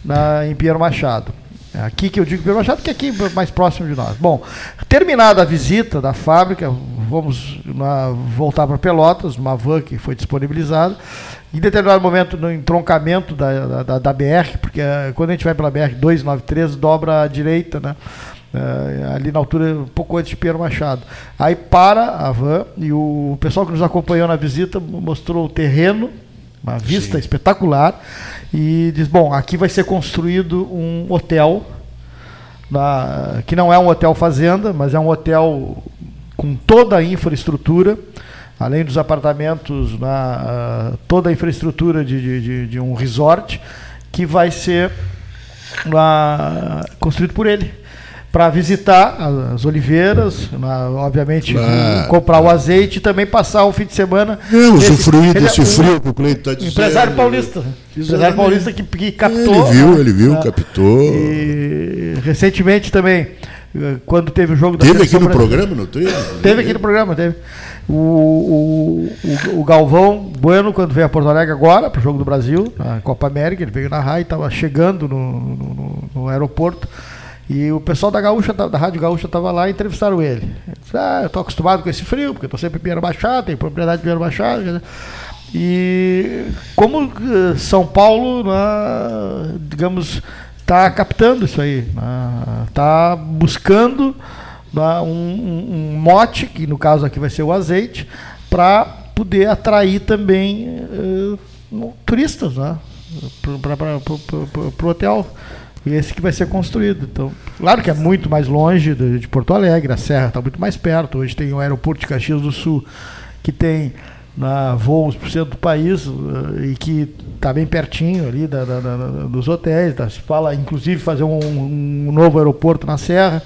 na, em Pinheiro Machado. É Aqui que eu digo Pinheiro Machado, que é aqui mais próximo de nós. Bom, terminada a visita da fábrica, vamos na- voltar para Pelotas, numa van que foi disponibilizada. Em determinado momento, no entroncamento da, da, da BR, porque eh, quando a gente vai pela BR 293, dobra à direita, né? Eh, ali na altura, um pouco antes de Pinheiro Machado. Aí para a van e o pessoal que nos acompanhou na visita mostrou o terreno, uma vista espetacular, e diz: Bom, aqui vai ser construído um hotel, na- que não é um hotel fazenda, mas é um hotel com toda a infraestrutura, além dos apartamentos, na, ah, toda a infraestrutura de, de, de- de um resort, que vai ser ah, construído por ele. Para visitar as- as oliveiras, na- obviamente Claro. comprar o azeite e também passar o fim de semana. Ele é desse frio que o Cleito está dizendo. Empresário paulista. Empresário paulista que, que captou. Ele viu, ele viu, né? captou. E recentemente também, eh, quando teve o jogo da Teve aqui no programa, não teve? Teve aqui no programa, teve. O, o, o, Galvão Bueno, quando veio a Porto Alegre agora, para o Jogo do Brasil, na Copa América, ele veio narrar e estava chegando no, no- no aeroporto. E o pessoal da Gaúcha, da Rádio Gaúcha, estava lá e entrevistaram ele. Ele disse, ah, eu estou acostumado com esse frio, porque estou sempre em Pinheiro Machado, tenho propriedade de Pinheiro Machado. né? E como eh, São Paulo, né, digamos, está captando isso aí, está buscando né, um, um- mote, que no caso aqui vai ser o azeite, para poder atrair também no- turistas né, para o hotel. E esse que vai ser construído. Então, claro que é muito mais longe de, Porto Alegre, a Serra está muito mais perto. Hoje tem o aeroporto de Caxias do Sul, que tem na, voos para o centro do país eh, e que está bem pertinho ali da- da- da- da- dos hotéis. tá? Se fala, inclusive, fazer um, um novo aeroporto na Serra.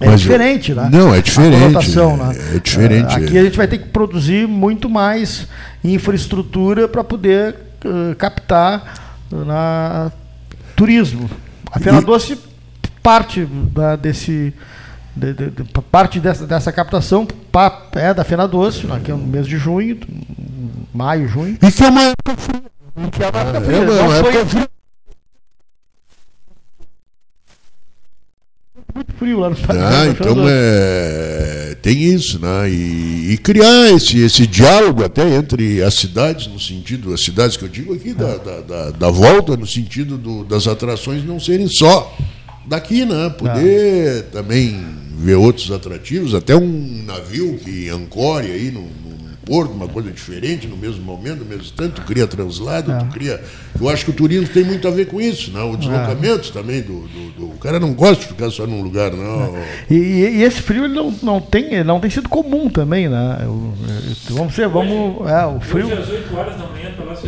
É Mas, diferente, né? não, é A diferente, né? é diferente. Eh, Aqui a gente vai ter que produzir muito mais infraestrutura para poder eh, captar na turismo. A Fena Doce parte da- desse de- de- de- parte dessa, dessa captação pa- é da Fena Doce, né, que é no mês de junho, maio, junho. E que é uma época fria. Que é uma época É fria. Não foi época fria. Muito frio lá no estado. Ah, então é, tem isso, né? E, e criar esse, esse diálogo até entre as cidades, no sentido, as cidades que eu digo aqui, da, da, da, da volta, no sentido do- das atrações não serem só daqui, né? Poder também ver outros atrativos, até um navio que ancore aí num, uma coisa diferente, no mesmo momento, no mesmo instante, tu cria translado, tu cria. Eu acho que o turismo tem muito a ver com isso, né? O deslocamento também do, do, do- O cara não gosta de ficar só num lugar, não. E, e- e esse frio ele não, não, tem, não tem sido comum também, né? Eu- eu- vamos ser, vamos. É, o frio. Hoje às 8 horas da manhã, para lá se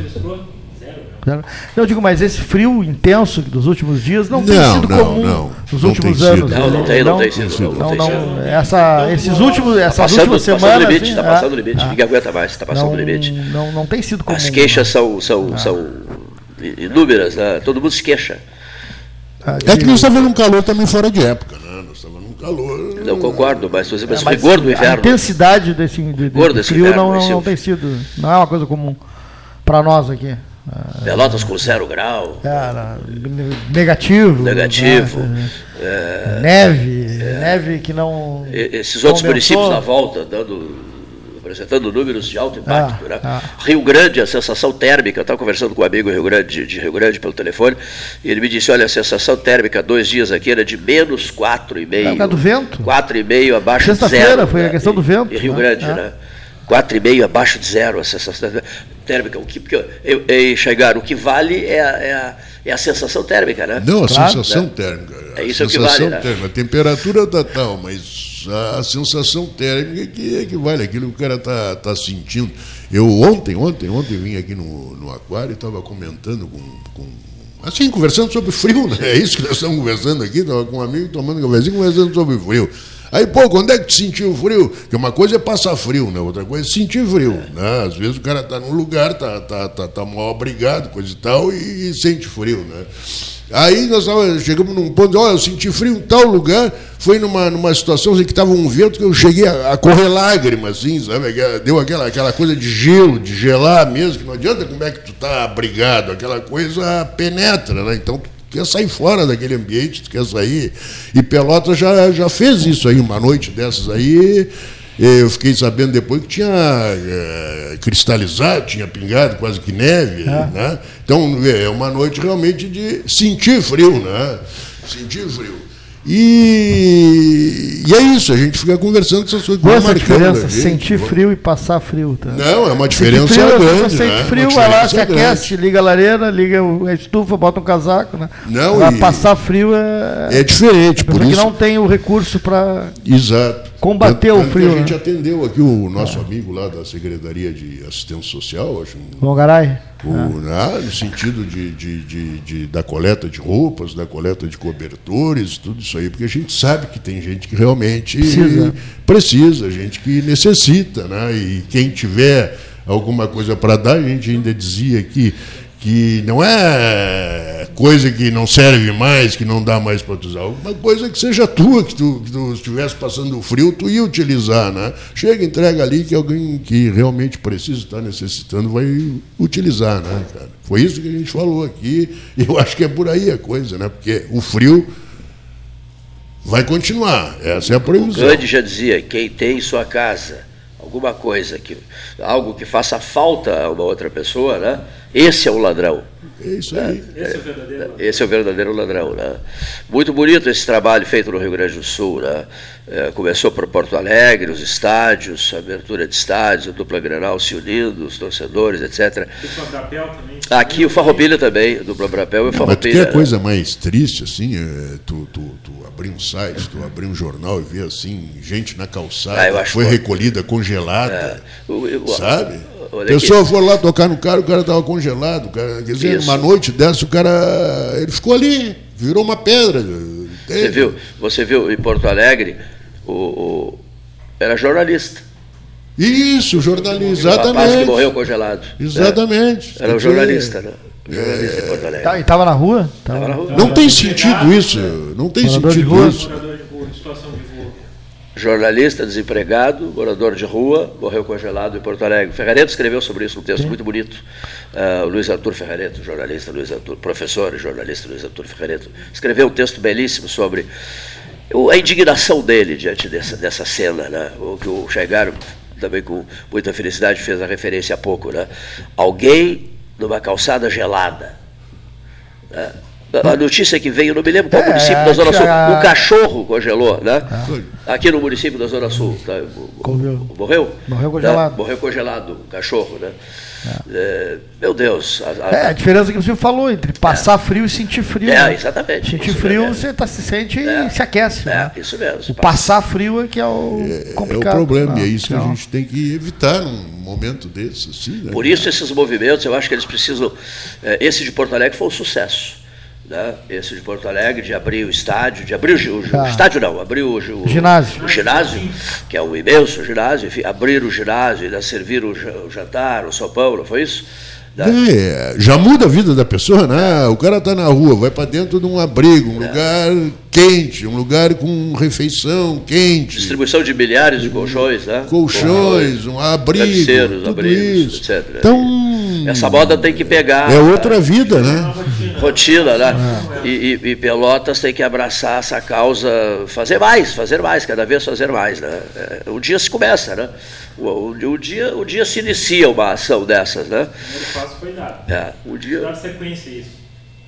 Eu digo, mas esse frio intenso dos últimos dias não, tem Não, sido não, comum não. nos Não últimos tem anos. Não, não tem, não tem sido. Não, Não, não tem não, essa, esses últimos, essas Passando, últimas passando semanas. o limite, assim, está é, passando o limite. é, Ninguém aguenta mais, está passando não, o limite. Não, não tem sido comum. As queixas são, são, são inúmeras, né? todo mundo se queixa. Ah, É que nós estávamos num calor também fora de época, né? Nós estávamos num calor. Não concordo, mas, mas, é, mas mas rigor do A inverno. intensidade desse de, de- frio inverno, não, não, não tem sido. Não é uma coisa comum para nós aqui. Pelotas com zero grau. Era negativo. Negativo. né? É, Neve, neve que não. esses outros condensou. municípios na volta, dando apresentando números de alto impacto. Ah, né? ah. Rio Grande, a sensação térmica, eu estava conversando com um amigo Rio Grande, de Rio Grande pelo telefone, e ele me disse, olha, a sensação térmica dois dias aqui era de menos 4,5. É, por do vento. 4,5 abaixo de Sexta-feira zero. foi a questão do vento, Em Rio né? Grande, É. né? 4,5 abaixo de zero a sensação térmica. O que, porque eu, eu, chegar, o que vale é a, é a, é a sensação térmica, né? Não, a Claro. sensação térmica. É a isso que sensação vale, né? térmica. A temperatura tá tal, mas a, a sensação térmica que, é que vale, aquilo que o cara tá, tá sentindo. Eu ontem, ontem, ontem vim aqui no, no aquário e estava comentando com, com. Assim, conversando sobre frio, né? É isso que nós estamos conversando aqui, estava com um amigo tomando um cafezinho conversando sobre frio. Aí, pô, quando é que sentiu frio? Porque uma coisa é passar frio, né? Outra coisa é sentir frio. Né? Às vezes o cara tá num lugar, tá, tá, tá, tá mal obrigado, coisa e tal, e, sente frio, né? Aí nós chegamos num ponto, olha, eu senti frio em tal lugar, foi numa, numa situação em que estava um vento que eu cheguei a, a correr lágrimas, assim, sabe? Deu aquela, aquela coisa de gelo, de gelar mesmo, que não adianta como é que tu tá abrigado, aquela coisa penetra, né? Então tu quer sair fora daquele ambiente, tu quer sair. E Pelotas já, já fez isso aí, uma noite dessas aí. Eu fiquei sabendo depois que tinha eh, cristalizado, tinha pingado quase que neve. Né? Então é uma noite realmente de sentir frio, né? Sentir frio. E, e é isso, a gente fica conversando com essas coisas. Qual vai essa marcando diferença? gente, Sentir vai- frio e passar frio. Tá? Não, é uma Sentir diferença frio, a pessoa grande. sente né? frio, vai lá, se grande. aquece, liga a lareira, liga a estufa, bota um casaco. Né? Não, e- passar frio é. É diferente, por que isso. não tem o recurso para. Exato. Combater o frio, A gente né? atendeu aqui o nosso amigo lá da Secretaria de Assistência Social, acho, Longaray. o, né, no sentido de, de- de- de- da coleta de roupas, da coleta de cobertores, tudo isso aí, porque a gente sabe que tem gente que realmente Precisa. precisa, gente que necessita, né? E quem tiver alguma coisa para dar, a gente ainda dizia que que não é coisa que não serve mais, que não dá mais para tu usar. Alguma coisa que seja tua, que tu, que tu estivesse passando frio, tu ia utilizar, né? Chega, entrega ali que alguém que realmente precisa, está necessitando, vai utilizar, né, cara? Foi isso que a gente falou aqui, e eu acho que é por aí a coisa, né? Porque o frio vai continuar, essa é a O previsão. Gandhi já dizia, quem tem em sua casa alguma coisa, que, algo que faça falta a uma outra pessoa, né? esse é o ladrão. É isso aí. Esse é o verdadeiro ladrão. Né? Muito bonito esse trabalho feito no Rio Grande do Sul. Né? É, começou por Porto Alegre, os estádios, a abertura de estádios, a dupla Grenal se unindo, os torcedores, etc. Aqui o Farroupilha também, a dupla Brapel e o Mas tu Farroupilha. quer né? coisa mais triste, assim, é, tu, tu, tu abrir um site, tu abrir um jornal e ver, assim, gente na calçada, Ah, foi bom. recolhida, congelada, O- o- sabe? Olha A pessoa aqui. foi lá tocar no cara, o cara estava congelado. o Cara, quer dizer, Isso. uma noite dessa, o cara, ele ficou ali, virou uma pedra. Você viu, você viu em Porto Alegre, o, o- era jornalista. Isso, jornalista, O rapaz que exatamente. morreu congelado. Exatamente. Era um Quer dizer, jornalista, né? Jornalista em Porto Alegre. Tá, e tava na rua? Tava na rua. Não tem sentido isso, não tem Morador sentido isso. Jornalista, desempregado, morador de rua, morreu congelado em Porto Alegre. Ferrareto escreveu sobre isso um texto muito bonito. O Luiz Arthur Ferrareto, jornalista Luiz Arthur, professor e jornalista Luiz Arthur Ferrareto, escreveu um texto belíssimo sobre a indignação dele diante dessa, dessa cena, né? O que o Chegaram também com muita felicidade fez a referência há pouco, né? Alguém numa calçada gelada. né? A notícia que veio, não me lembro qual É, município da Zona Sul, a- um cachorro congelou, né? Aqui no município da Zona Sul. tá? Morreu? Morreu congelado. Né? Morreu congelado, um cachorro, né? É, meu Deus. a- a- É, a diferença que você falou entre passar frio e sentir frio. É, né? exatamente. Sentir frio, mesmo. você tá, se sente É. e se aquece. né? É, isso mesmo. O passar frio é que é o É o complicado. problema, e é né? isso que a Então, gente tem que evitar num momento desse, assim, né? Por isso esses movimentos, eu acho que eles precisam. Esse de Porto Alegre foi um sucesso. Né? Esse de Porto Alegre, de abrir o estádio, de abrir o, o o Ah. estádio não, abrir o, o Ginásio. o ginásio, que é um imenso ginásio, enfim, abrir o ginásio, ainda servir o ja- o jantar, o sopão, não foi isso? Né? É, já muda a vida da pessoa, né? O cara tá na rua, vai para dentro de um abrigo, um lugar quente, um lugar com refeição quente, Distribuição de milhares de colchões, né? colchões, um abrigo, tudo abrigos, isso. etc. Então, Essa moda tem que pegar. é outra vida, né? rotina, né? E, e- e Pelotas tem que abraçar essa causa, fazer mais, fazer mais, cada vez fazer mais, né? É, o dia se começa, né? O, o- o dia, o dia se inicia uma ação dessas, né? O primeiro passo foi dado. É, o dia, Dar sequência isso.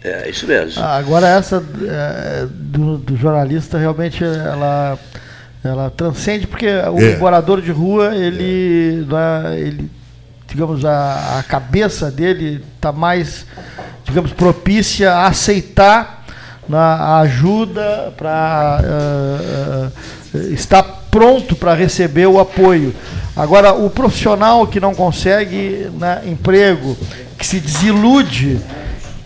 é isso mesmo. Ah, Agora essa é, do, do jornalista realmente ela ela transcende porque o É. morador de rua ele é- ele digamos a, a cabeça dele está mais digamos propícia a aceitar na ajuda para estar pronto para receber o apoio. Agora o profissional que não consegue né, emprego, que se desilude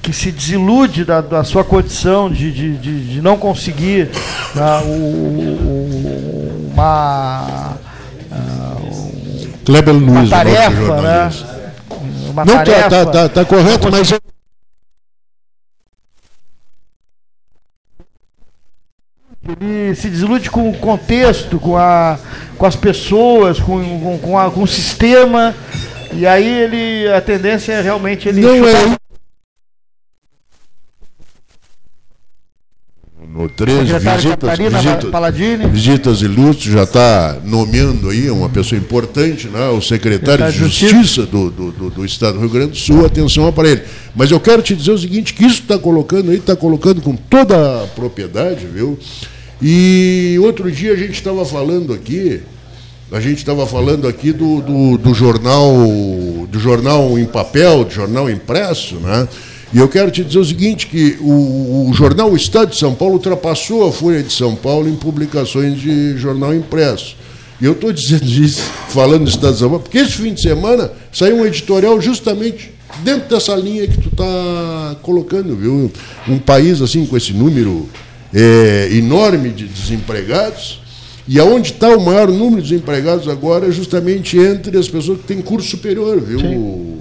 que se desilude da, da sua condição de, de, de, de não conseguir né, o- o- uma, ah, Kleber Luiz, uma nosso tarefa, né? jornalista. Uma Não, tarefa. tá, tá, tá, tá correto, mas eu- Ele se desilude com o contexto, com, a, com as pessoas, com, com, com, a- com o sistema. E aí ele a tendência é realmente ele não chutar é. No 13, secretário visitas, Catarina visitas, Paladini. visitas ilustres, já está nomeando aí uma pessoa importante, né? o secretário de Secretário de Justiça do, do, do, do Estado do Rio Grande do Sul, atenção para ele. Mas eu quero te dizer o seguinte, que isso está colocando aí, está colocando com toda a propriedade, viu? E outro dia a gente estava falando aqui, a gente estava falando aqui do, do, do jornal, do jornal em papel, do jornal impresso, né? E eu quero te dizer o seguinte, que o, o jornal O Estado de São Paulo ultrapassou a Folha de São Paulo em publicações de jornal impresso. E eu estou dizendo isso, falando do Estado de São Paulo, porque esse fim de semana saiu um editorial justamente dentro dessa linha que tu está colocando, viu? Um país assim com esse número é, enorme de desempregados, e aonde está o maior número de desempregados agora é justamente entre as pessoas que têm curso superior, viu? Paulo?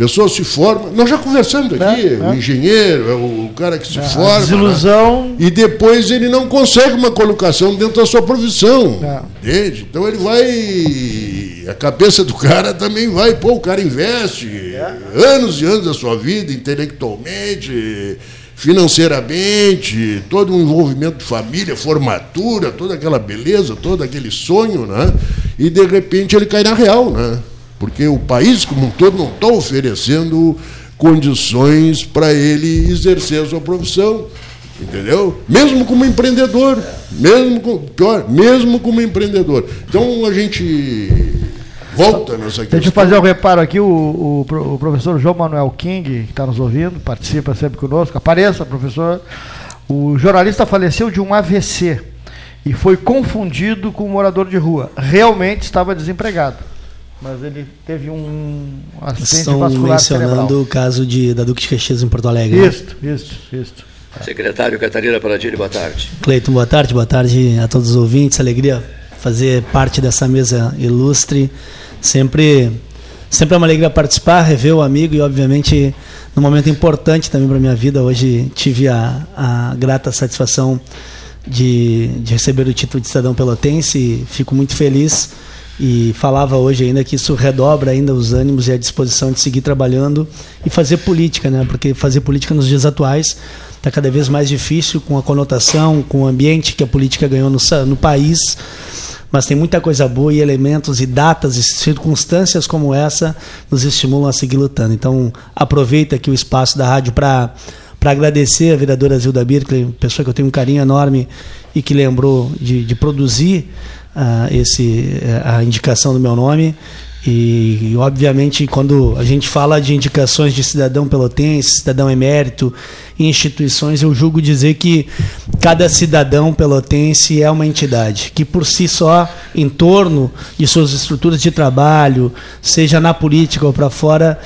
Pessoa se forma, nós já conversamos aqui, É, o é. engenheiro, é o cara que se A forma. né? desilusão. E depois ele não consegue uma colocação dentro da sua profissão. É. Entende? Então ele vai. A cabeça do cara também vai. Pô, o cara investe anos e anos da sua vida, intelectualmente, financeiramente, todo um envolvimento de família, formatura, toda aquela beleza, todo aquele sonho, né? E de repente ele cai na real, né? Porque o país como um todo não está oferecendo condições para ele exercer a sua profissão. Entendeu? Mesmo como empreendedor, mesmo com, pior, mesmo como empreendedor. Então a gente volta nessa questão. Deixa eu fazer um reparo aqui, o, o o professor João Manuel King, que está nos ouvindo, participa sempre conosco. Apareça, professor. O jornalista faleceu de um AVC e foi confundido com um morador de rua. Realmente estava desempregado, mas ele teve um acidente Estão vascular mencionando cerebral. o caso de, da Duque de Caxias em Porto Alegre. né? Isso, isso, isso. Secretário Catarina Paladini, boa tarde. Cleiton, boa tarde, boa tarde a todos os ouvintes. Alegria fazer parte dessa mesa ilustre. Sempre, sempre é uma alegria participar, rever o amigo e, obviamente, num momento importante também para minha vida. Hoje tive a, a grata satisfação de, de receber o título de cidadão pelotense. e Fico muito feliz e falava hoje ainda que isso redobra ainda os ânimos e a disposição de seguir trabalhando e fazer política, né? Porque fazer política nos dias atuais está cada vez mais difícil com a conotação, com o ambiente que a política ganhou no, no país. Mas tem muita coisa boa e elementos e datas e circunstâncias como essa nos estimulam a seguir lutando. Então, aproveita aqui o espaço da rádio para para agradecer a vereadora Zilda Birkley, pessoa que eu tenho um carinho enorme e que lembrou de, de produzir ah, esse, a indicação do meu nome. E, e, obviamente, quando a gente fala de indicações de cidadão pelotense, cidadão emérito, em instituições, eu julgo dizer que cada cidadão pelotense é uma entidade, que por si só, em torno de suas estruturas de trabalho, seja na política ou para fora,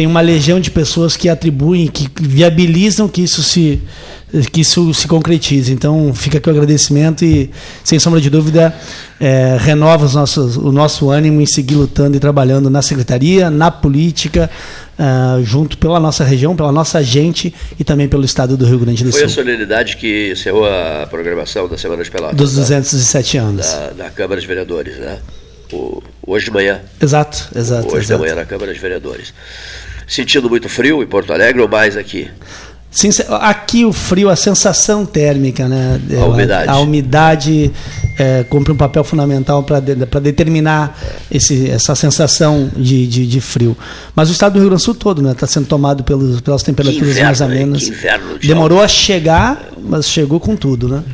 tem uma legião de pessoas que atribuem, que viabilizam que isso se que isso se concretize. Então, fica aqui o agradecimento e, sem sombra de dúvida, é, renova os nossos, o nosso ânimo em seguir lutando e trabalhando na secretaria, na política, ah, junto pela nossa região, pela nossa gente e também pelo estado do Rio Grande do Foi a Sul. solenidade que encerrou a programação da Semana de Pelotas. Dos da- 207 anos. Da, da Câmara de Vereadores, né? O- hoje de manhã. Exato, exato. hoje de exato. manhã na Câmara de Vereadores. sentindo muito frio em Porto Alegre ou mais aqui? Sim, aqui o frio, a sensação térmica, né? A umidade. A, umidade é, cumpre um papel fundamental para de, determinar esse, essa sensação de, de, de, frio. Mas o estado do Rio Grande do Sul todo está né, sendo tomado pelos, pelas temperaturas inverno, mais amenas. Inverno, Demorou a chegar, mas chegou com tudo, né?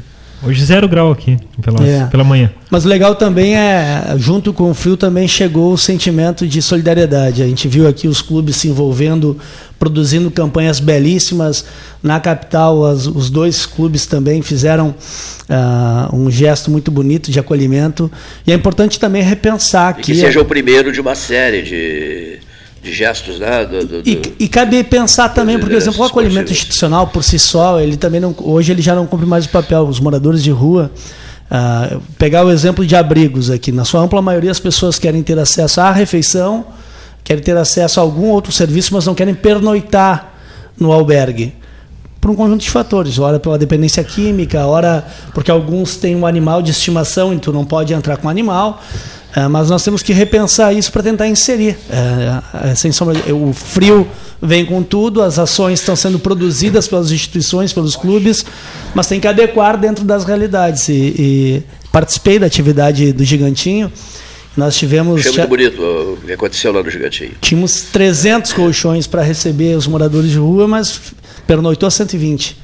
Hoje zero grau aqui, pela, é. pela manhã. Mas o legal também é, junto com o frio também chegou o sentimento de solidariedade. A gente viu aqui os clubes se envolvendo, produzindo campanhas belíssimas. Na capital, as, os dois clubes também fizeram uh, um gesto muito bonito de acolhimento. E é importante também repensar e que... que seja o primeiro de uma série de de gestos, né? Do, do, e, e, cabe pensar também, porque, por exemplo, o acolhimento institucional por si só, ele também não, hoje ele já não cumpre mais o papel. Os moradores de rua, uh, pegar o exemplo de abrigos aqui, na sua ampla maioria as pessoas querem ter acesso à refeição, querem ter acesso a algum outro serviço, mas não querem pernoitar no albergue por um conjunto de fatores. Ora pela dependência química, ora porque alguns têm um animal de estimação e tu não pode entrar com o animal. É, mas nós temos que repensar isso para tentar inserir. É, é, sem sombra, o frio vem com tudo, as ações estão sendo produzidas pelas instituições, pelos clubes, mas tem que adequar dentro das realidades. E, e participei da atividade do Gigantinho. Nós tivemos. Foi muito bonito o que aconteceu lá no Gigantinho. Tínhamos 300 colchões para receber os moradores de rua, mas pernoitou 120.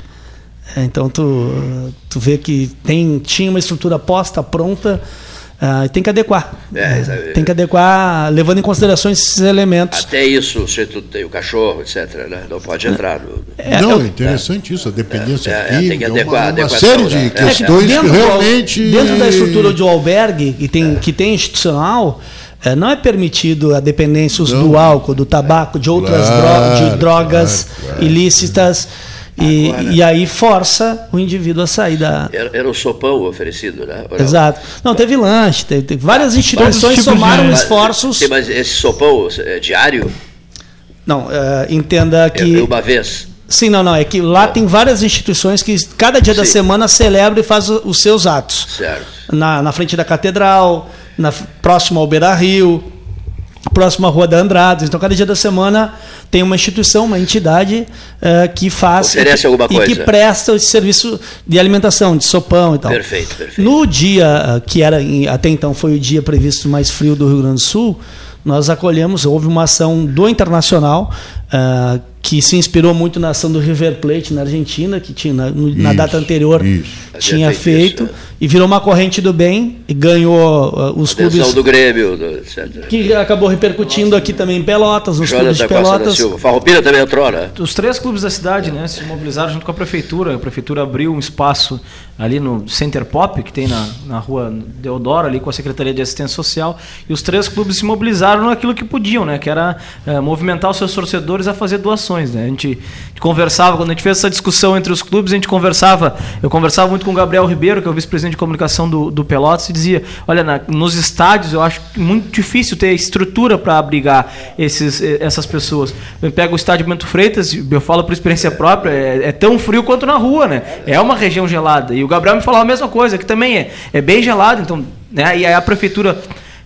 Então tu, tu vê que tem, tinha uma estrutura posta, pronta Uh, tem que adequar. É, tem que adequar, levando em consideração esses elementos. Até isso, se tu tem o cachorro, etc., né? não pode entrar. No... É, não, é interessante isso, a dependência é, aqui, tem que adequar, uma, uma série de né? questões que realmente... Dentro da estrutura de albergue, que tem, que tem institucional, é, não é permitido a dependência do álcool, do tabaco, de outras claro, dro de drogas claro, claro, ilícitas. E, Agora, e aí força o indivíduo a sair da. Era, era o sopão oferecido, né? Exato. Não, teve lanche, teve, teve várias instituições somaram de... esforços. Mas esse sopão é diário? Não, uh, entenda que. É uma vez. Sim, não, não. É que lá não. tem várias instituições que cada dia Sim. da semana celebra e faz os seus atos. Certo. Na, na frente da catedral, na, próximo ao Beira Rio, próximo à Rua da Andrade. Então, cada dia da semana tem uma instituição, uma entidade uh, que faz Oferece alguma e coisa. que presta esse serviço de alimentação, de sopão e tal. Perfeito, perfeito. No dia uh, que era até então foi o dia previsto mais frio do Rio Grande do Sul, nós acolhemos, houve uma ação do Internacional uh, que se inspirou muito na ação do River Plate na Argentina, que tinha na, na isso, data anterior isso. tinha feito, isso, é. e virou uma corrente do bem e ganhou uh, os clubes do Grêmio, do, que acabou repercutindo Nossa. aqui também em Pelotas, nos Jonathan clubes de Pelotas. Farroupilha também entrou, né? Os três clubes da cidade, né, se mobilizaram junto com a prefeitura. A prefeitura abriu um espaço ali no Center Pop, que tem na, na rua Deodoro, ali com a Secretaria de Assistência Social, e os três clubes se mobilizaram naquilo que podiam, né, que era uh, movimentar os seus torcedores a fazer doações. Né? A, gente, conversava, quando a gente fez essa discussão entre os clubes, a gente conversava, eu conversava muito com o Gabriel Ribeiro, que é o vice-presidente de comunicação do, do Pelotas, e dizia, olha, na, nos estádios eu acho muito difícil ter estrutura para abrigar esses, essas pessoas. Eu pego o estádio Bento Freitas, eu falo por experiência própria, é, é tão frio quanto na rua, né? É uma região gelada. E o Gabriel me falou a mesma coisa, que também é, é bem gelado, então, né? E aí a prefeitura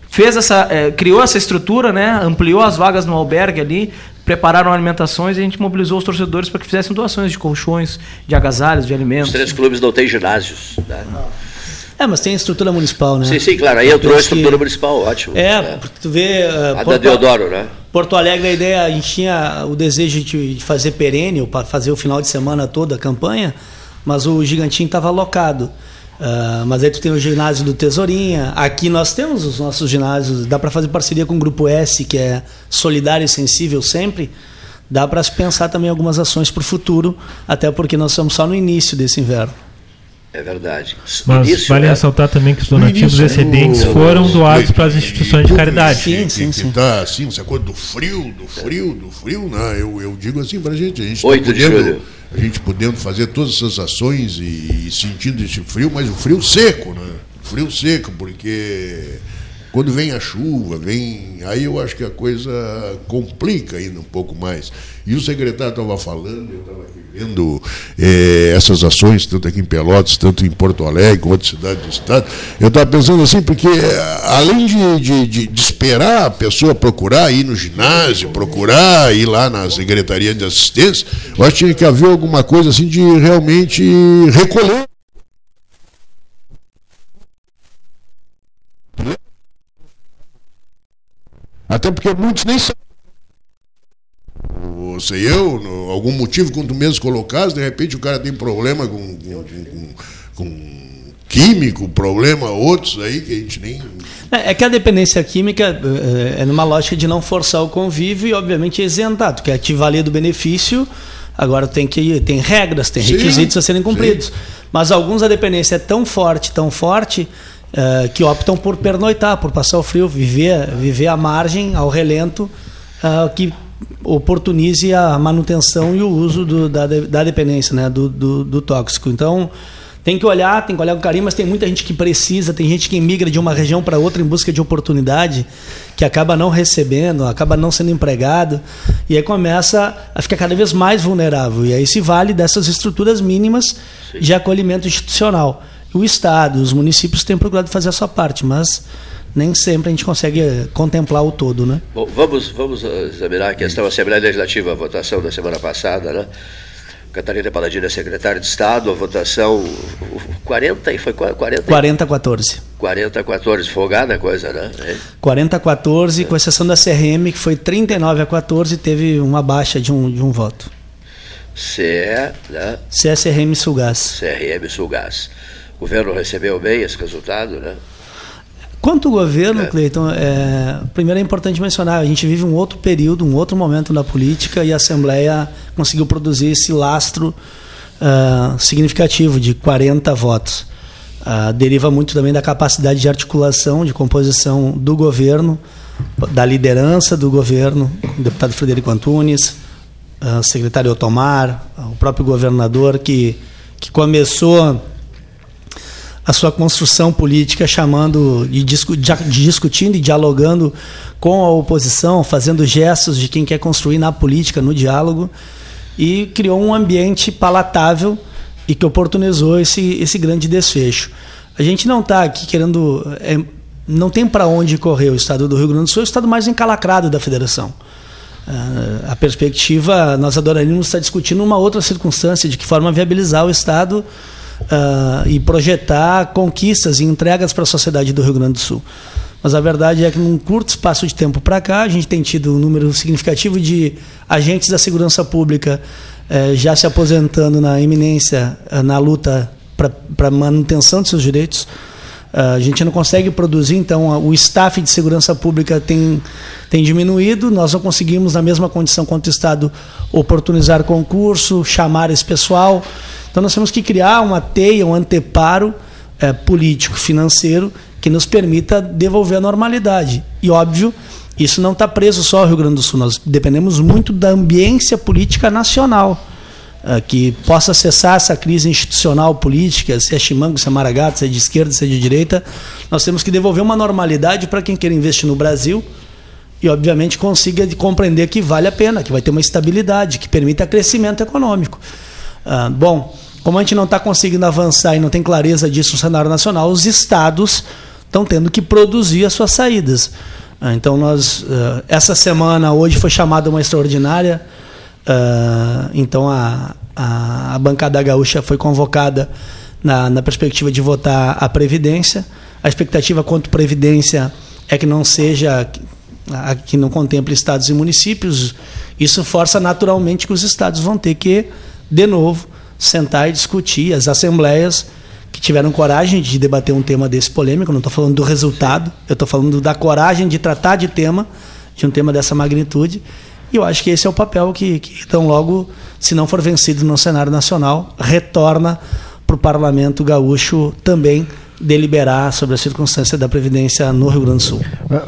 fez essa, é, criou essa estrutura, né? Ampliou as vagas no albergue ali, prepararam alimentações e a gente mobilizou os torcedores para que fizessem doações de colchões, de agasalhos, de alimentos. Os três clubes não têm ginásios. Né? É, mas tem estrutura municipal, né? Sim, sim, claro. Aí entrou a estrutura que... municipal, ótimo. É, né? porque tu vê. Uh, a Porto... da Deodoro, né? Porto Alegre, a ideia, a gente tinha o desejo de fazer perene, para fazer o final de semana toda a campanha, mas o gigantinho estava alocado. Uh, mas aí tu tem o ginásio do Tesourinha. Aqui nós temos os nossos ginásios. Dá para fazer parceria com o Grupo S, que é solidário e sensível sempre. Dá para se pensar também algumas ações para o futuro, até porque nós estamos só no início desse inverno. É verdade. Mas início, vale né? ressaltar também que os donativos excedentes é foram doados para as instituições de caridade. Sim, sim, sim. Tá assim, essa coisa do frio, do frio, do frio, né? Eu, eu digo assim para a gente, a gente está podendo, a gente podendo fazer todas essas ações e, e sentindo esse frio, mas o frio seco, né? Frio seco, porque quando vem a chuva, vem. Aí eu acho que a coisa complica ainda um pouco mais. E o secretário estava falando, eu estava aqui vendo é, essas ações, tanto aqui em Pelotas, tanto em Porto Alegre, com outras cidades do estado. Eu estava pensando assim, porque além de, de, de esperar a pessoa procurar ir no ginásio, procurar ir lá na Secretaria de Assistência. Eu acho que tinha que haver alguma coisa assim de realmente recolher. Até porque muitos nem sabem. Sei eu, no- algum motivo, quando tu mesmo colocaste, de repente o cara tem problema com, com, com- com químico, problema, outros aí que a gente nem. É é que a dependência química eh, é numa lógica de não forçar o convívio e, obviamente, isentar. Tu quer te valer do benefício, agora tem que tem regras, tem Sim, requisitos a serem sim. cumpridos. Mas alguns a dependência é tão forte, tão forte, eh, que optam por pernoitar, por passar o frio, viver, viver à margem, ao relento, ah, que oportunize a manutenção e o uso do- da, da dependência, né, do, do, do tóxico. Então, tem que olhar, tem que olhar com carinho, mas tem muita gente que precisa, tem gente que migra de uma região para outra em busca de oportunidade, que acaba não recebendo, acaba não sendo empregado, e aí começa a ficar cada vez mais vulnerável. E aí se vale dessas estruturas mínimas de acolhimento institucional. O Estado, os municípios têm procurado fazer a sua parte, mas nem sempre a gente consegue eh, contemplar o todo, né? Bom, vamos, vamos eh, examinar a questão da Assembleia Legislativa, a votação da semana passada, né? Catarina Paladino é secretária de Estado, a votação o- o 40 e foi qua- 40, 40 a 14. 40 a 14, folgada a coisa, né? É. 40 a 14, com exceção da CRM, que foi 39 a 14, teve uma baixa de um, de um voto. CE, né? CSRM Sulgás. CRM Sulgás. O governo recebeu bem esse resultado, né? Quanto ao governo, É. Cleiton, é, primeiro é importante mencionar, a gente vive um outro período, um outro momento na política e a Assembleia conseguiu produzir esse lastro ah, significativo de 40 votos. Ah, deriva muito também da capacidade de articulação, de composição do governo, da liderança do governo, o deputado Frederico Antunes, ah, secretário Otomar, o próprio governador que, que começou a sua construção política chamando e discu discutindo e dialogando com a oposição, fazendo gestos de quem quer construir na política, no diálogo, e criou um ambiente palatável e que oportunizou esse, esse grande desfecho. A gente não está aqui querendo. é, não tem para onde correr o estado do Rio Grande do Sul, é o estado mais encalacrado da federação. Ah, a perspectiva, nós adoraríamos estar discutindo uma outra circunstância, de que forma viabilizar o Estado ah, e projetar conquistas e entregas para a sociedade do Rio Grande do Sul. Mas a verdade é que, num curto espaço de tempo para cá, a gente tem tido um número significativo de agentes da segurança pública eh, já se aposentando na iminência, eh, na luta para manutenção de seus direitos. Ah, a gente não consegue produzir, então o staff de segurança pública tem, tem diminuído, nós não conseguimos, na mesma condição quanto o Estado, oportunizar concurso, chamar esse pessoal. Então nós temos que criar uma teia, um anteparo eh, político, financeiro, que nos permita devolver a normalidade. E óbvio, isso não está preso só ao Rio Grande do Sul, nós dependemos muito da ambiência política nacional ah, que possa cessar essa crise institucional política, se é chimango, se é maragato, se é de esquerda, se é de direita, nós temos que devolver uma normalidade para quem queira investir no Brasil e, obviamente, consiga de compreender que vale a pena, que vai ter uma estabilidade, que permita crescimento econômico. Ah, bom, como a gente não está conseguindo avançar e não tem clareza disso no cenário nacional, os estados estão tendo que produzir as suas saídas. Ah, então, nós, ah, essa semana, hoje, foi chamada uma extraordinária ah, então a, a, a bancada gaúcha foi convocada na, na perspectiva de votar a Previdência. A expectativa quanto Previdência é que não seja que não contemple estados e municípios. Isso força naturalmente que os estados vão ter que, de novo, sentar e discutir. As assembleias que tiveram coragem de debater um tema desse polêmico, não estou falando do resultado, eu estou falando da coragem de tratar de tema, de um tema dessa magnitude. E eu acho que esse é o papel que, que então logo, se não for vencido no cenário nacional, retorna para o parlamento gaúcho também deliberar sobre a circunstância da Previdência no Rio Grande do Sul.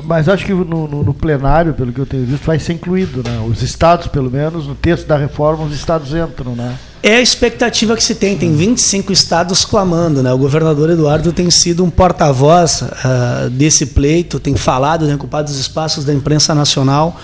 Mas acho que no, no- no plenário, pelo que eu tenho visto, vai ser incluído, né? Os estados, pelo menos, no texto da reforma, os estados entram, né? É a expectativa que se tem, tem 25 estados clamando, né? O governador Eduardo tem sido um porta-voz ah, desse pleito, tem falado, tem ocupado os espaços da imprensa nacional,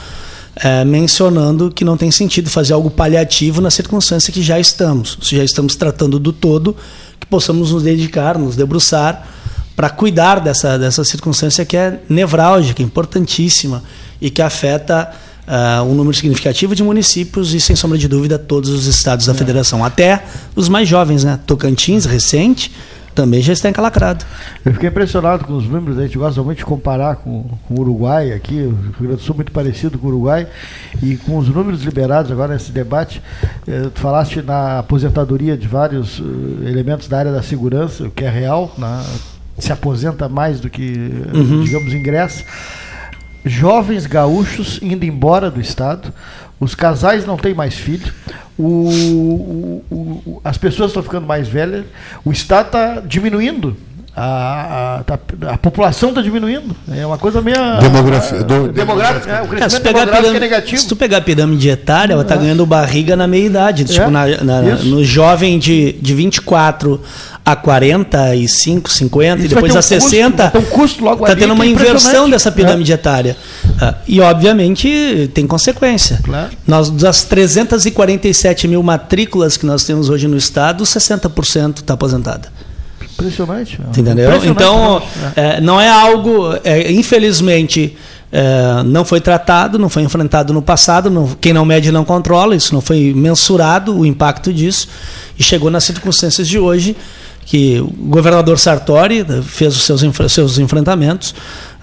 eh, mencionando que não tem sentido fazer algo paliativo na circunstância que já estamos. Se já estamos tratando do todo, que possamos nos dedicar, nos debruçar para cuidar dessa, dessa circunstância que é nevrálgica, importantíssima e que afeta uh, um número significativo de municípios e, sem sombra de dúvida, todos os estados da é. federação, até os mais jovens, né? Tocantins, recente, também já está encalacrado. Eu fiquei impressionado com os números, a gente gosta muito de comparar com, com o Uruguai aqui, o Rio Grande do Sul muito parecido com o Uruguai, e com os números liberados agora nesse debate, eh, tu falaste na aposentadoria de vários uh, elementos da área da segurança, o que é real, na, se aposenta mais do que, uhum. digamos, ingressa. Jovens gaúchos indo embora do Estado, os casais não têm mais filho, o, o, o, as pessoas estão ficando mais velhas, o Estado está diminuindo. A, a, tá, a, população está diminuindo. É uma coisa meio. Demografia. Do, demográfico, é, o crescimento é, demográfico pirâmide, é negativo. Se tu pegar a pirâmide etária, ela está é. ganhando barriga na meia idade. Tipo, é, na, na, no jovem de, de 24 a 45, 50 Isso e depois um a 60. Custo, um custo logo Está tendo uma é inversão dessa pirâmide é. etária. Uh, e, obviamente, tem consequência. Claro. Nós, das 347 mil matrículas que nós temos hoje no Estado, 60% está aposentada. Impressionante. Entendeu? Impressionante, então, é. É, não é algo, é, infelizmente, é, não foi tratado, não foi enfrentado no passado. Não, quem não mede não controla, isso não foi mensurado o impacto disso. E chegou nas circunstâncias de hoje, que o governador Sartori eh, fez os seus, seus enfrentamentos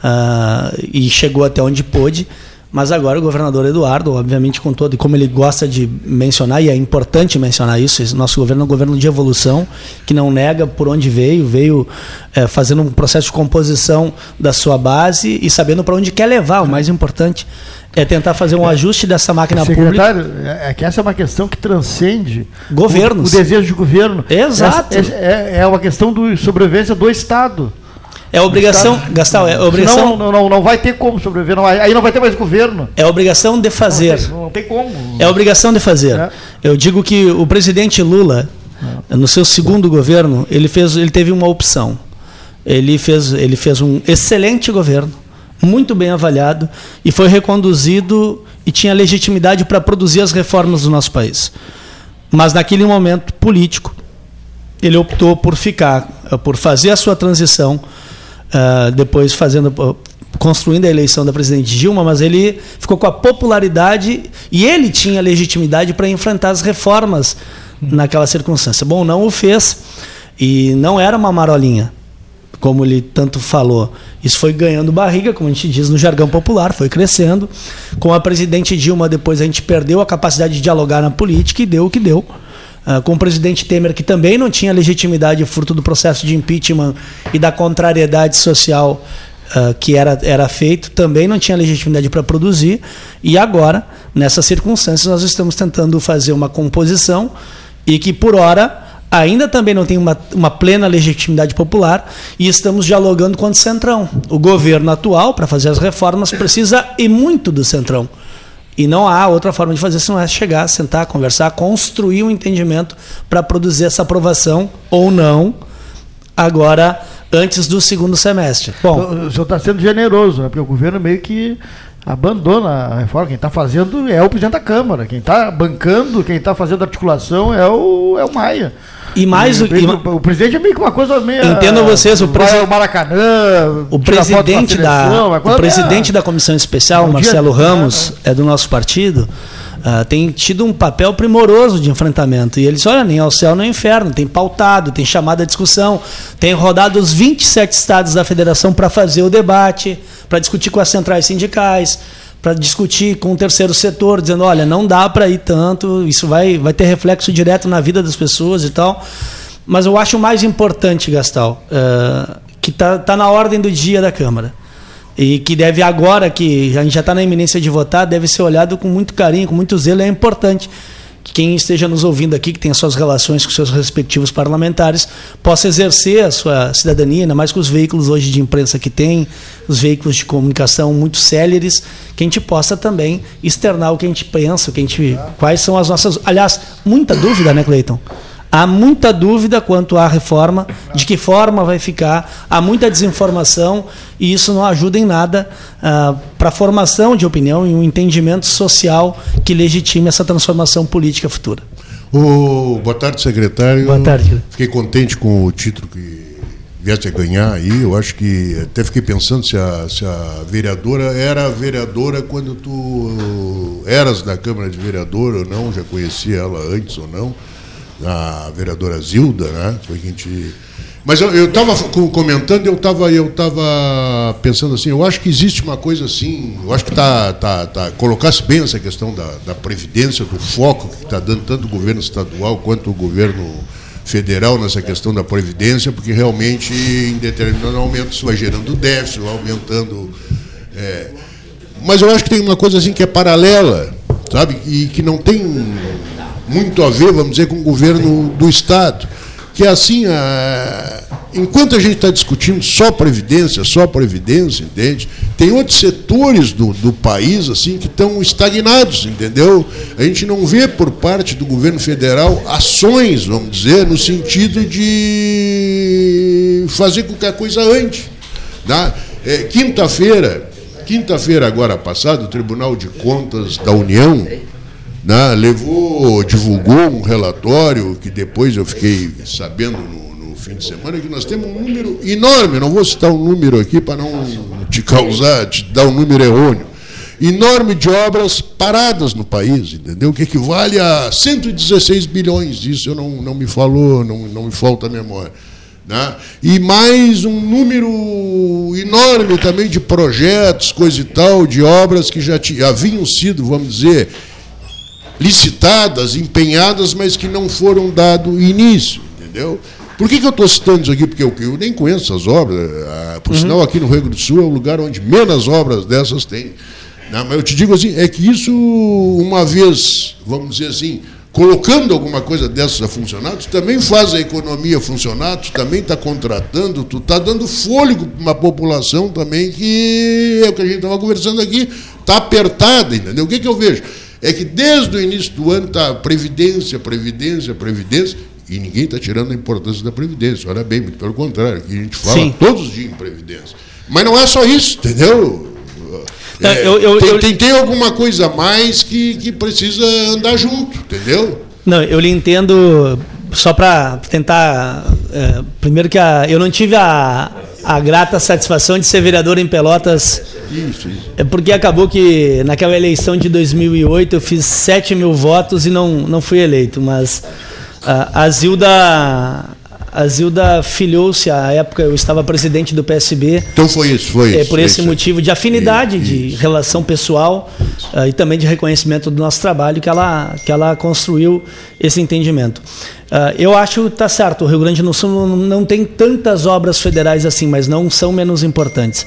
uh, e chegou até onde pôde. Mas agora o governador Eduardo, obviamente com todo, e como ele gosta de mencionar, e é importante mencionar isso, nosso governo é um governo de evolução, que não nega por onde veio, veio é, fazendo um processo de composição da sua base e sabendo para onde quer levar, o mais importante é tentar fazer um ajuste dessa máquina Secretário, pública. É, é que essa é uma questão que transcende governos. O, o desejo de governo. Exato. Essa, é, é uma questão de sobrevivência do Estado. É obrigação, Gastão, é obrigação. Não, não, não vai ter como sobreviver, não, aí não vai ter mais governo. É obrigação de fazer. Não tem, não tem como. É obrigação de fazer. É. Eu digo que o presidente Lula, no seu segundo governo, ele fez, ele teve uma opção. Ele fez, ele fez um excelente governo muito bem avaliado e foi reconduzido e tinha legitimidade para produzir as reformas do nosso país. Mas naquele momento político, ele optou por ficar, por fazer a sua transição, uh, depois fazendo construindo a eleição da presidente Dilma, mas ele ficou com a popularidade e ele tinha legitimidade para enfrentar as reformas naquela circunstância. Bom, não o fez e não era uma marolinha como ele tanto falou. Isso foi ganhando barriga, como a gente diz no jargão popular, foi crescendo. Com a presidente Dilma, depois a gente perdeu a capacidade de dialogar na política e deu o que deu. Uh, com o presidente Temer, que também não tinha legitimidade fruto do processo de impeachment e da contrariedade social uh, que era, era feito, também não tinha legitimidade para produzir. E agora, nessas circunstâncias, nós estamos tentando fazer uma composição e que, por hora, ainda também não tem uma, uma, plena legitimidade popular e estamos dialogando com o Centrão. O governo atual, para fazer as reformas, precisa e muito do Centrão. E não há outra forma de fazer senão é chegar, sentar, conversar, construir um entendimento para produzir essa aprovação ou não, agora antes do segundo semestre. Bom, o senhor está sendo generoso, né? porque o governo meio que abandona a reforma. Quem está fazendo é o presidente da Câmara. Quem está bancando, quem está fazendo articulação é o, é o Maia. E mais o, o, o, presidente é meio que uma coisa meio. Entendo vocês, o presidente. Maracanã. O presidente da, o presidente da comissão especial, um Marcelo dia, Ramos, é, é do nosso partido. Uh, tem tido um papel primoroso de enfrentamento. E eles, olha, nem ao céu nem ao inferno, tem pautado, tem chamado a discussão, tem rodado os 27 estados da federação para fazer o debate, para discutir com as centrais sindicais, para discutir com o terceiro setor, dizendo, olha, não dá para ir tanto, isso vai, vai ter reflexo direto na vida das pessoas e tal. Mas eu acho mais importante, Gastal, uh, que está tá na ordem do dia da Câmara. E que deve agora, que a gente já está na iminência de votar, deve ser olhado com muito carinho, com muito zelo. É importante quem esteja nos ouvindo aqui, que tenha suas relações com seus respectivos parlamentares, possa exercer a sua cidadania, ainda mais com os veículos hoje de imprensa que tem, os veículos de comunicação muito céleres, que a gente possa também externar o que a gente pensa, o que a gente, quais são as nossas. Aliás, muita dúvida, né, Cleiton? Há muita dúvida quanto à reforma, de que forma vai ficar, há muita desinformação e isso não ajuda em nada uh, para a formação de opinião e um entendimento social que legitime essa transformação política futura. O, boa tarde, secretário. Boa tarde. Fiquei contente com o título que viesse a ganhar aí, eu acho que até fiquei pensando se a, se a vereadora era vereadora quando tu eras da Câmara de Vereador ou não, já conhecia ela antes ou não, a vereadora Zilda, né? Foi a gente. Mas eu estava comentando, eu estava eu tava pensando assim, eu acho que existe uma coisa assim, eu acho que tá, tá, tá colocasse bem essa questão da, da previdência, do foco que está dando tanto o governo estadual quanto o governo federal nessa questão da previdência, porque realmente em determinado momento isso vai gerando déficit, vai aumentando. É... Mas eu acho que tem uma coisa assim que é paralela, sabe? E que não tem muito a ver, vamos dizer, com o governo do Estado. Que é assim, a enquanto a gente está discutindo só previdência, só previdência, entende? Tem outros setores do, do país assim que estão estagnados, entendeu? A gente não vê por parte do governo federal ações, vamos dizer, no sentido de fazer com que a coisa ande. Tá? É, quinta-feira, quinta-feira agora passada, o Tribunal de Contas da União né, levou, divulgou um relatório que depois eu fiquei sabendo no fim de semana, que nós temos um número enorme, não vou citar um número aqui para não te causar, te dar um número errôneo, enorme de obras paradas no país, entendeu? Que equivale a 116 bilhões, isso eu não, não me falou, não, não me falta a memória. Né? E mais um número enorme também de projetos, coisa e tal, de obras que já haviam sido, vamos dizer, licitadas, empenhadas, mas que não foram dado início, entendeu? Por que, que eu estou citando isso aqui? Porque eu, eu nem conheço as obras. Ah, por uhum. sinal, aqui no Rio Grande do Sul é o lugar onde menos obras dessas tem. Não, mas eu te digo assim, é que isso, uma vez, vamos dizer assim, colocando alguma coisa dessas a funcionar, tu também faz a economia funcionar, tu também está contratando, tu está dando fôlego para uma população também que é o que a gente estava conversando aqui, está apertada, entendeu? O que, que eu vejo? É que desde o início do ano está previdência, previdência, previdência, e ninguém está tirando a importância da Previdência. Olha bem, muito pelo contrário, que a gente fala Sim. todos os dias em Previdência. Mas não é só isso, entendeu? É, eu, eu, tem, eu... Tem, tem, alguma coisa a mais que, que precisa andar junto, entendeu? Não, eu lhe entendo só para tentar. É, primeiro que a, eu não tive a, a grata satisfação de ser vereador em Pelotas. Isso, isso. É porque acabou que naquela eleição de 2008 eu fiz 7 mil votos e não, não fui eleito, mas a Zilda, a Zilda filiou-se, à época eu estava presidente do PSB. Então foi isso, foi é, isso. Por esse isso. motivo de afinidade, isso. de relação pessoal uh, e também de reconhecimento do nosso trabalho que ela, que ela construiu esse entendimento. Uh, eu acho que está certo, o Rio Grande do Sul não, não tem tantas obras federais assim, mas não são menos importantes.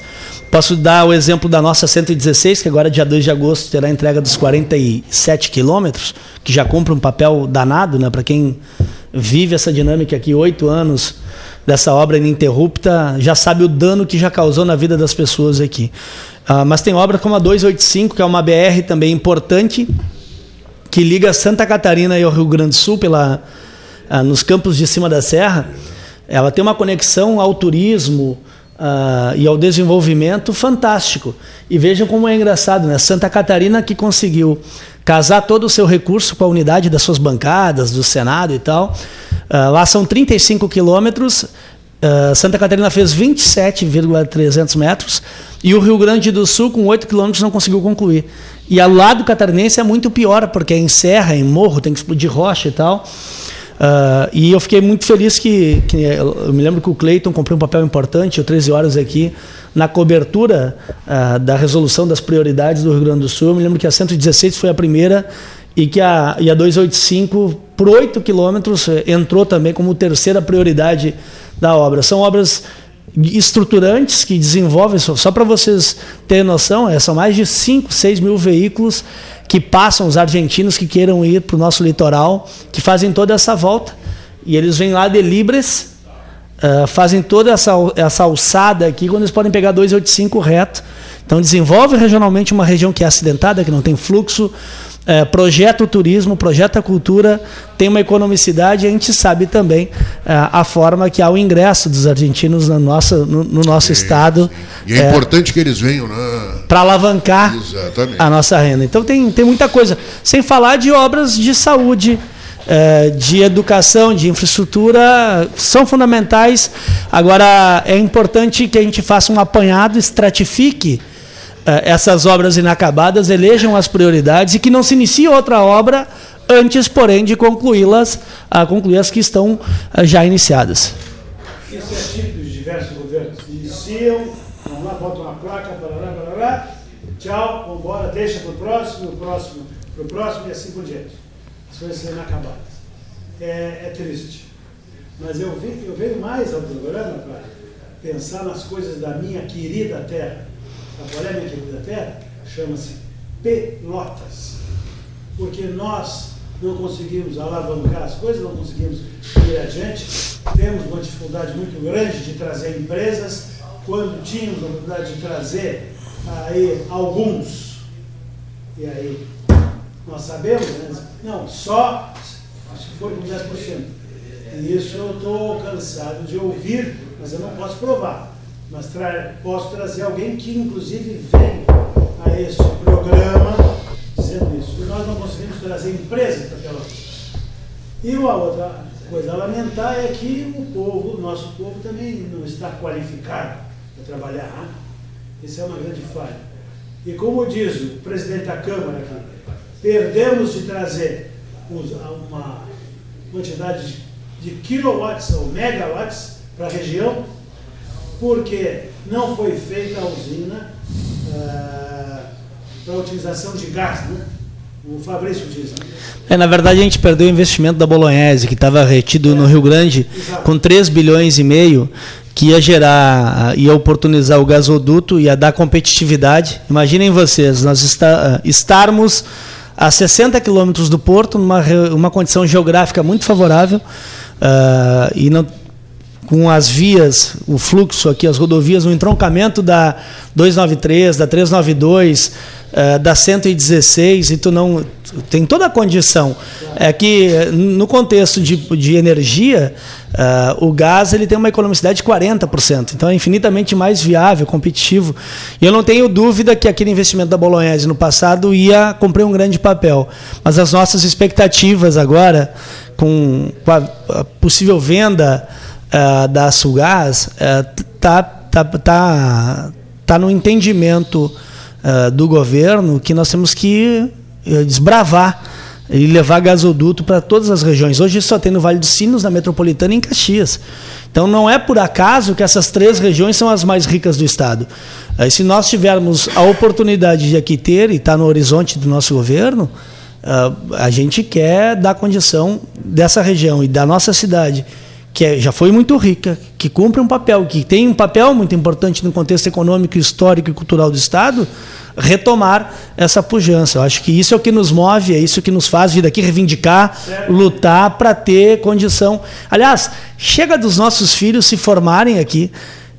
Posso dar o exemplo da nossa 116, que agora, dia 2 de agosto, terá a entrega dos 47 quilômetros, que já cumpre um papel danado, né? Para quem vive essa dinâmica aqui, oito anos dessa obra ininterrupta, já sabe o dano que já causou na vida das pessoas aqui. Uh, mas tem obra como a 285, que é uma BR também importante, que liga Santa Catarina e o Rio Grande do Sul pela, uh, nos campos de cima da serra. Ela tem uma conexão ao turismo, Uh, e ao desenvolvimento fantástico. E vejam como é engraçado, né? Santa Catarina que conseguiu casar todo o seu recurso com a unidade das suas bancadas, do Senado e tal. Uh, lá são 35 quilômetros. Uh, Santa Catarina fez 27,300 metros e o Rio Grande do Sul, com 8 quilômetros, não conseguiu concluir. E ao lado catarinense é muito pior, porque é em serra, em morro, tem que explodir rocha e tal. Uh, e eu fiquei muito feliz que, que, eu me lembro que o Cleiton cumpriu um papel importante, o 13 horas aqui, na cobertura uh, da resolução das prioridades do Rio Grande do Sul. Eu me lembro que a 116 foi a primeira e que a, e a 285, por 8 quilômetros, entrou também como terceira prioridade da obra. São obras estruturantes que desenvolvem, só, para vocês terem noção, é, são mais de 5, 6 mil veículos que passam os argentinos que queiram ir para o nosso litoral, que fazem toda essa volta. E eles vêm lá de Libres, uh, fazem toda essa, essa alçada aqui, quando eles podem pegar 285 reto. Então desenvolve regionalmente uma região que é acidentada, que não tem fluxo, é, projeta o turismo, projeta a cultura, tem uma economicidade e a gente sabe também é, a forma que há o ingresso dos argentinos no nosso, no, no nosso estado. E é, é, importante que eles venham né? para alavancar Exatamente. a nossa renda. Então tem, tem muita coisa. Sem falar de obras de saúde, eh, de educação, de infraestrutura, são fundamentais. Agora, é importante que a gente faça um apanhado, estratifique essas obras inacabadas, elejam as prioridades e que não se inicie outra obra antes, porém, de concluí-las, a concluir as que estão eh, já iniciadas. Isso é típico dos diversos governos. Iniciam, vão lá, botam uma placa, parará, parará, tchau, vamos embora, deixa para o próximo, o próximo, para o próximo e assim por diante. As coisas são inacabadas. É, é triste. Mas eu, vi, eu venho mais ao programa para pensar nas coisas da minha querida terra. Sabe qual é a minha querida terra? Chama-se Pelotas. Porque nós não conseguimos alavancar as coisas, não conseguimos ir adiante, temos uma dificuldade muito grande de trazer empresas, quando tínhamos a oportunidade de trazer aí alguns, e aí nós sabemos, né? não, só se for com 10%. E isso eu estou cansado de ouvir, mas eu não posso provar. Mas tra posso trazer alguém que, inclusive, vem a este programa dizendo isso. E nós não conseguimos trazer empresas para aquela. E uma outra coisa a lamentar é que o povo, o nosso povo, também não está qualificado para trabalhar. Isso é uma grande falha. E como diz o presidente da Câmara aqui, perdemos de trazer uma quantidade de, de quilowatts ou megawatts para a região, porque não foi feita a usina uh, para utilização de gás, né? O Fabrício diz. Né? É, na verdade, a gente perdeu o investimento da Bolognese, que estava retido é, no Rio Grande, exato. com 3 bilhões e meio, que ia gerar, ia oportunizar o gasoduto, ia dar competitividade. Imaginem vocês, nós está, estarmos a 60 quilômetros do porto, numa uma condição geográfica muito favorável, uh, e não, com as vias, o fluxo aqui, as rodovias, o entroncamento da 293, da 392, uh, da 116, e tu não tem toda a condição. É que no contexto de, de energia, uh, o gás ele tem uma economicidade de 40%, então é infinitamente mais viável, competitivo. E eu não tenho dúvida que aquele investimento da Bolognese no passado ia cumprir um grande papel. Mas as nossas expectativas agora, com, com a possível venda uh, da Sulgás, está uh, tá, tá, tá, no entendimento uh, do governo que nós temos que eh, desbravar e levar gasoduto para todas as regiões. Hoje só tem no Vale dos Sinos, na Metropolitana e em Caxias. Então não é por acaso que essas três regiões são as mais ricas do estado. Aí, se nós tivermos a oportunidade de aqui ter e está no horizonte do nosso governo, a gente quer dar condição dessa região e da nossa cidade que é, já foi muito rica, que cumpre um papel, que tem um papel muito importante no contexto econômico, histórico e cultural do Estado, retomar essa pujança. Eu acho que isso é o que nos move, é isso que nos faz vir daqui reivindicar, certo. lutar para ter condição. Aliás, chega dos nossos filhos se formarem aqui,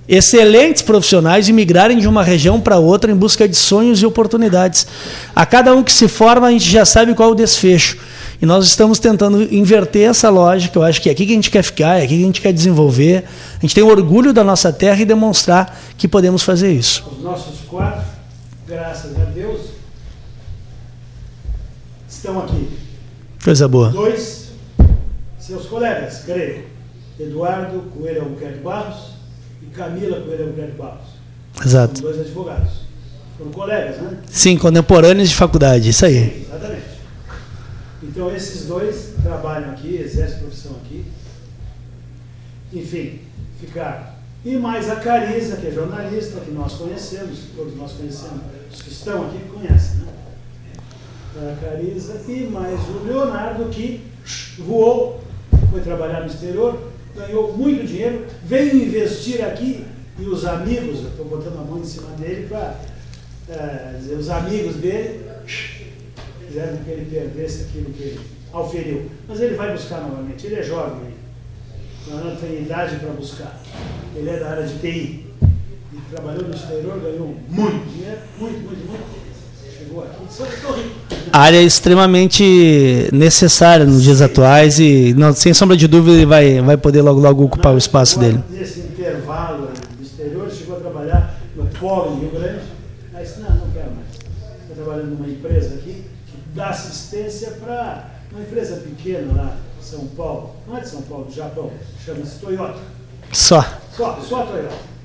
excelentes profissionais e migrarem de uma região para outra em busca de sonhos e oportunidades. A cada um que se forma, a gente já sabe qual é o desfecho. E nós estamos tentando inverter essa lógica. Eu acho que é aqui que a gente quer ficar, é aqui que a gente quer desenvolver. A gente tem orgulho da nossa terra e demonstrar que podemos fazer isso. Os nossos quatro, graças a Deus, estão aqui. Coisa boa. Dois, seus colegas, creio. Eduardo Coelho Albuquerque Barros e Camila Coelho Albuquerque Barros. Exato. São dois advogados. Foram colegas, né? Sim, contemporâneos de faculdade, isso aí. Exatamente. Então esses dois trabalham aqui, exercem profissão aqui. Enfim, ficaram. E mais a Carisa, que é jornalista, que nós conhecemos, todos nós conhecemos, os que estão aqui conhecem, né? A Carisa e mais o Leonardo, que voou, foi trabalhar no exterior, ganhou muito dinheiro, veio investir aqui e os amigos, eu estou botando a mão em cima dele para é, dizer, os amigos dele fizeram que ele perdesse aquilo que ele auferiu. Mas ele vai buscar novamente, ele é jovem ainda, não tem idade para buscar. Ele é da área de TI. E trabalhou no exterior, ganhou muito dinheiro, muito, muito, muito. Chegou aqui disse, estou rico. A área é extremamente necessária nos dias atuais e, não, sem sombra de dúvida, ele vai, vai poder logo, logo ocupar o espaço dele. Nesse intervalo do exterior, chegou a trabalhar no Polo, em Rio Grande. Aí disse, não, não quero mais. Estou trabalhando numa empresa aqui, da assistência para uma empresa pequena lá São Paulo, não é de São Paulo, do Japão, chama-se Toyota. Só. Só, só a Toyota.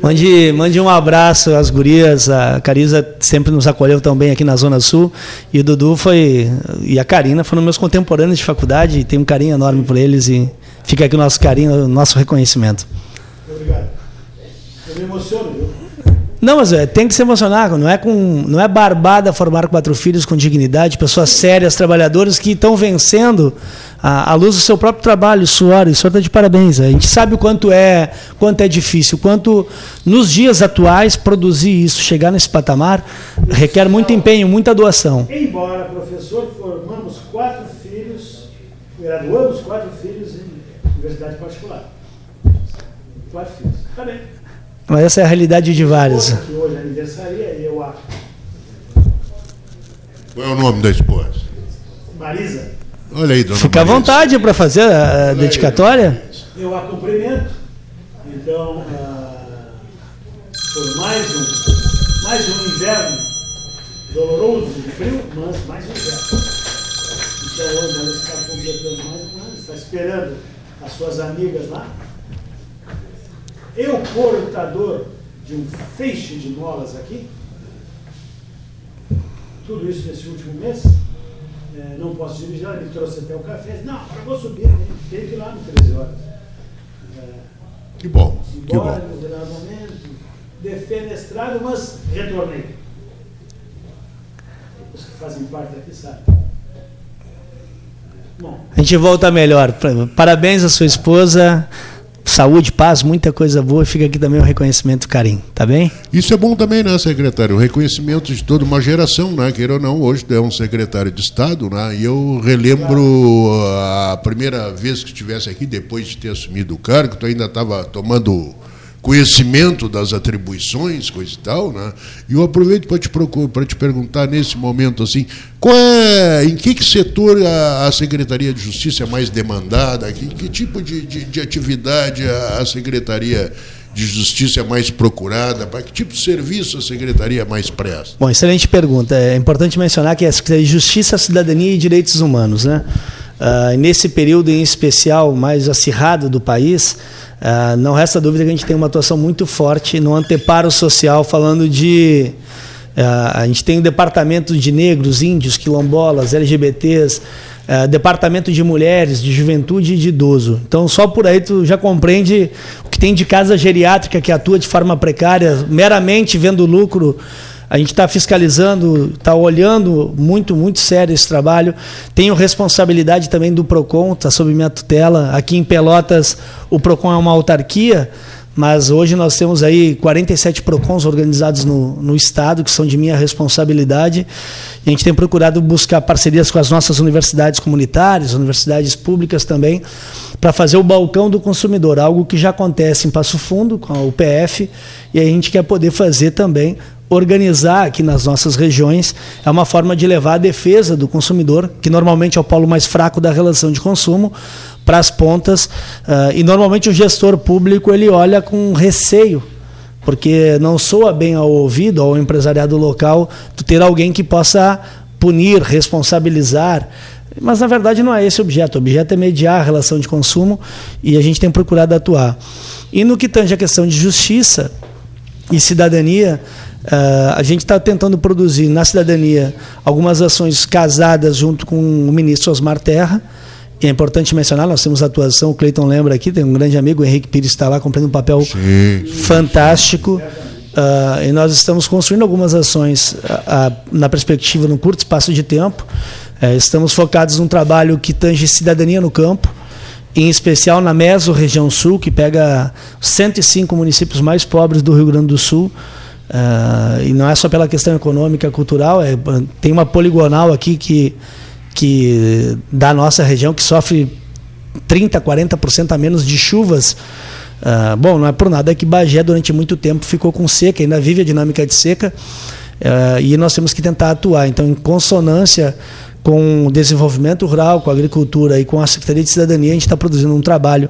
Mande, mande um abraço às gurias. A Carisa sempre nos acolheu tão bem aqui na Zona Sul. E o Dudu foi. E a Karina foram meus contemporâneos de faculdade. E tenho um carinho enorme por eles. E fica aqui o nosso carinho, o nosso reconhecimento. Obrigado. Eu me emociono? Não, mas é, tem que se emocionar, não é com, não é barbada formar quatro filhos com dignidade, pessoas sérias, trabalhadoras que estão vencendo à, luz do seu próprio trabalho, suor, o senhor está de parabéns. A gente sabe o quanto é, quanto é difícil, quanto nos dias atuais produzir isso, chegar nesse patamar, requer muito empenho, muita doação. Embora professor, formamos quatro filhos, graduamos quatro filhos em universidade particular. Quatro filhos. Tá bem. Mas essa é a realidade de vários. Que hoje é aniversaria, eu a Qual é o nome da esposa? Marisa, Olha aí, dona Fica à Marisa. vontade para fazer a, a dedicatória. eu a cumprimento. Então, ah, por mais um, mais um inverno doloroso de frio, mas mais um inverno. Então hoje ela está completando mais um ano, está esperando as suas amigas lá. Eu, portador de um feixe de molas aqui, tudo isso nesse último mês, eh, não posso dirigir, ela me trouxe até o café, não, agora eu vou subir, né? tem que ir lá no 13 horas. Eh, Que bom, que embora bom. no determinado momento, defenestrado, mas retornei. Os que fazem parte aqui sabem. Bom, A gente volta melhor. Parabéns à sua esposa. Saúde, paz, muita coisa boa. Fica aqui também o reconhecimento, carinho. Tá bem? Isso é bom também, né, secretário? O reconhecimento de toda uma geração, né? Queira ou não, hoje é um secretário de Estado, né? E eu relembro a primeira vez que estivesse aqui, depois de ter assumido o cargo, tu ainda estava tomando conhecimento das atribuições, coisa e tal, né? E eu aproveito para te, procu- para te perguntar nesse momento assim, qual é, em que, que setor a, a Secretaria de Justiça é mais demandada? Que, que tipo de, de, de atividade a, a Secretaria de Justiça é mais procurada? Para que tipo de serviço a Secretaria mais presta? Bom, excelente pergunta. É importante mencionar que a Secretaria de Justiça, Cidadania e Direitos Humanos, né? Ah, nesse período em especial mais acirrado do país, ah, não resta dúvida que a gente tem uma atuação muito forte no anteparo social, falando de. ah, a gente tem o departamento de negros, índios, quilombolas, LGBTs, ah, departamento de mulheres, de juventude e de idoso. Então, só por aí tu já compreende o que tem de casa geriátrica que atua de forma precária, meramente vendo lucro a gente está fiscalizando, está olhando muito, muito sério esse trabalho. Tenho responsabilidade também do PROCON, está sob minha tutela. Aqui em Pelotas, o PROCON é uma autarquia, mas hoje nós temos aí 47 PROCONs organizados no, no Estado, que são de minha responsabilidade. E a gente tem procurado buscar parcerias com as nossas universidades comunitárias, universidades públicas também, para fazer o balcão do consumidor, algo que já acontece em Passo Fundo, com a UPF, e a gente quer poder fazer também organizar aqui nas nossas regiões é uma forma de levar a defesa do consumidor, que normalmente é o polo mais fraco da relação de consumo, para as pontas. ah, e normalmente o gestor público ele olha com receio, porque não soa bem ao ouvido, ao empresariado local, tu ter alguém que possa punir, responsabilizar. Mas na verdade não é esse o objeto. O objeto é mediar a relação de consumo e a gente tem procurado atuar. E no que tange a questão de justiça e cidadania, ah, a gente está tentando produzir na cidadania algumas ações casadas junto com o ministro Osmar Terra. E é importante mencionar, nós temos atuação, o Cleiton lembra aqui, tem um grande amigo, o Henrique Pires está lá cumprindo um papel Sim. fantástico. Ah, e nós estamos construindo algumas ações ah, na perspectiva, num curto espaço de tempo. Eh, estamos focados num trabalho que tange cidadania no campo, em especial na Meso Região Sul, que pega os 105 municípios mais pobres do Rio Grande do Sul. Ah, e não é só pela questão econômica, cultural, é, tem uma poligonal aqui que, que da nossa região que sofre 30, 40% a menos de chuvas. Ah, bom, não é por nada que Bagé durante muito tempo ficou com seca, ainda vive a dinâmica de seca, ah, e nós temos que tentar atuar. Então, em consonância com o desenvolvimento rural, com a agricultura e com a Secretaria de Cidadania, a gente está produzindo um trabalho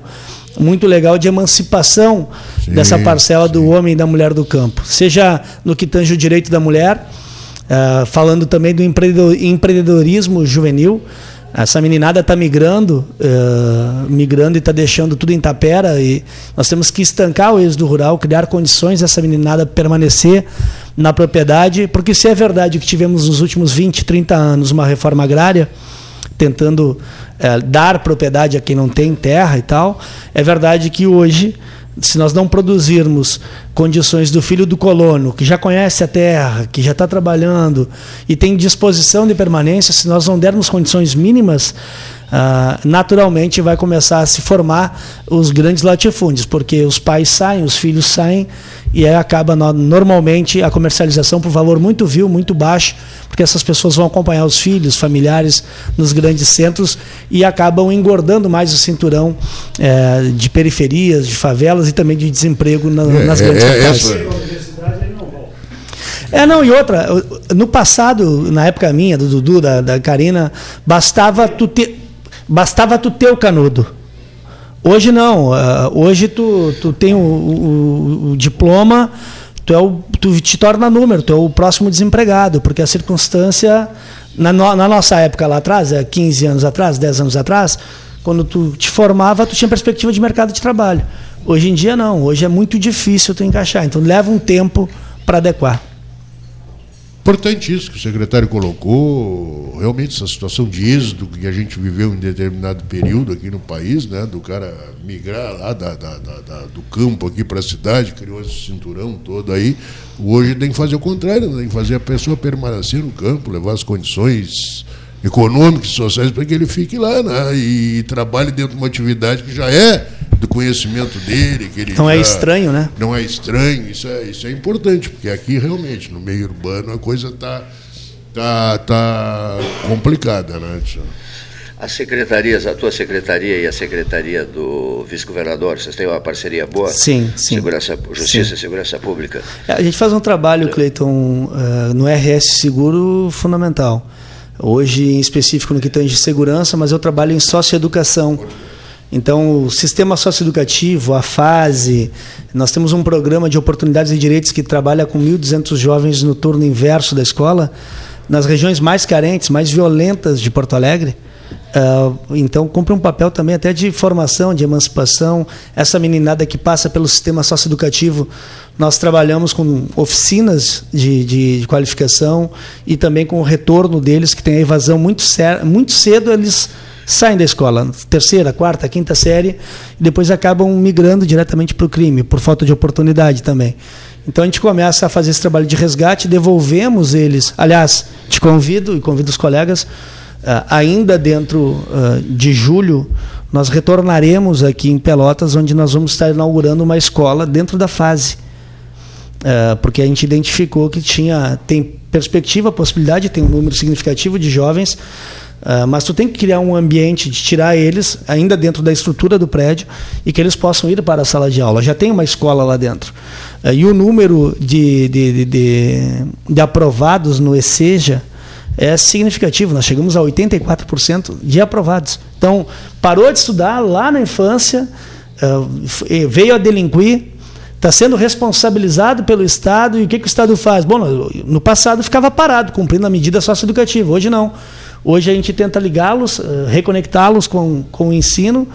muito legal de emancipação Sim, dessa parcela do homem e da mulher do campo, seja no que tange o direito da mulher, ah, falando também do empreendedor- empreendedorismo juvenil, Essa meninada está migrando, uh, migrando e está deixando tudo em tapera e nós temos que estancar o êxodo rural, criar condições dessa meninada permanecer na propriedade, porque se é verdade que tivemos nos últimos 20, 30 anos uma reforma agrária, tentando uh, dar propriedade a quem não tem terra e tal, é verdade que hoje se nós não produzirmos condições do filho do colono, que já conhece a terra, que já está trabalhando e tem disposição de permanência, se nós não dermos condições mínimas, ah, naturalmente vai começar a se formar os grandes latifúndios, porque os pais saem, os filhos saem e aí acaba normalmente a comercialização por valor muito vil, muito baixo, porque essas pessoas vão acompanhar os filhos, familiares nos grandes centros e acabam engordando mais o cinturão é, de periferias, de favelas e também de desemprego na, é, nas grandes é, É, não, e outra, no passado, na época minha, do Dudu, da, da Karina, bastava tu ter, bastava tu ter o canudo. Hoje não. Uh, hoje tu, tu tem o, o, o, diploma, tu, é o, tu te torna número, tu é o próximo desempregado, porque a circunstância, na, no, na nossa época lá atrás, é 15 anos atrás, 10 anos atrás, quando tu te formava, tu tinha perspectiva de mercado de trabalho. Hoje em dia não, hoje é muito difícil tu encaixar, então leva um tempo para adequar. Importante isso que o secretário colocou, realmente essa situação de êxodo que a gente viveu em determinado período aqui no país, né, do cara migrar lá da, da, da, do campo aqui para a cidade, criou esse cinturão todo aí. Hoje tem que fazer o contrário, né, tem que fazer a pessoa permanecer no campo, levar as condições econômicas e sociais para que ele fique lá né, e trabalhe dentro de uma atividade que já é do conhecimento dele. Que ele não é estranho, né? Não é estranho, isso é, isso é importante, porque aqui realmente, no meio urbano, a coisa está tá, tá complicada, né? As secretarias, a tua secretaria e a secretaria do vice-governador, vocês têm uma parceria boa? Sim, sim. Segurança, Justiça sim. e Segurança Pública. É, a gente faz um trabalho, Cleiton, uh, no RS Seguro fundamental. Hoje, em específico, no que tange segurança, mas eu trabalho em socioeducação. Então, o sistema socioeducativo, a fase, nós temos um programa de oportunidades e direitos que trabalha com 1.200 jovens no turno inverso da escola, nas regiões mais carentes, mais violentas de Porto Alegre. Uh, então, cumpre um papel também até de formação, de emancipação. Essa meninada que passa pelo sistema socioeducativo, nós trabalhamos com oficinas de, de, de qualificação e também com o retorno deles, que tem a evasão muito, muito cedo, eles saem da escola, terceira, quarta, quinta série, e depois acabam migrando diretamente para o crime, por falta de oportunidade também. Então a gente começa a fazer esse trabalho de resgate, devolvemos eles. Aliás, te convido e convido os colegas, ainda dentro uh, de julho, nós retornaremos aqui em Pelotas, onde nós vamos estar inaugurando uma escola dentro da fase. Uh, porque a gente identificou que tinha tem perspectiva, possibilidade, tem um número significativo de jovens mas tu tem que criar um ambiente de tirar eles ainda dentro da estrutura do prédio e que eles possam ir para a sala de aula. Já tem uma escola lá dentro. E o número de, de, de, de, de aprovados no ESEJA é significativo. Nós chegamos a 84% de aprovados. Então, parou de estudar lá na infância, uh, veio a delinquir, está sendo responsabilizado pelo Estado e o que, que o Estado faz? Bom, no passado ficava parado, cumprindo a medida socioeducativa. Hoje não. Hoje a gente tenta ligá-los, uh, reconectá-los com, com o ensino.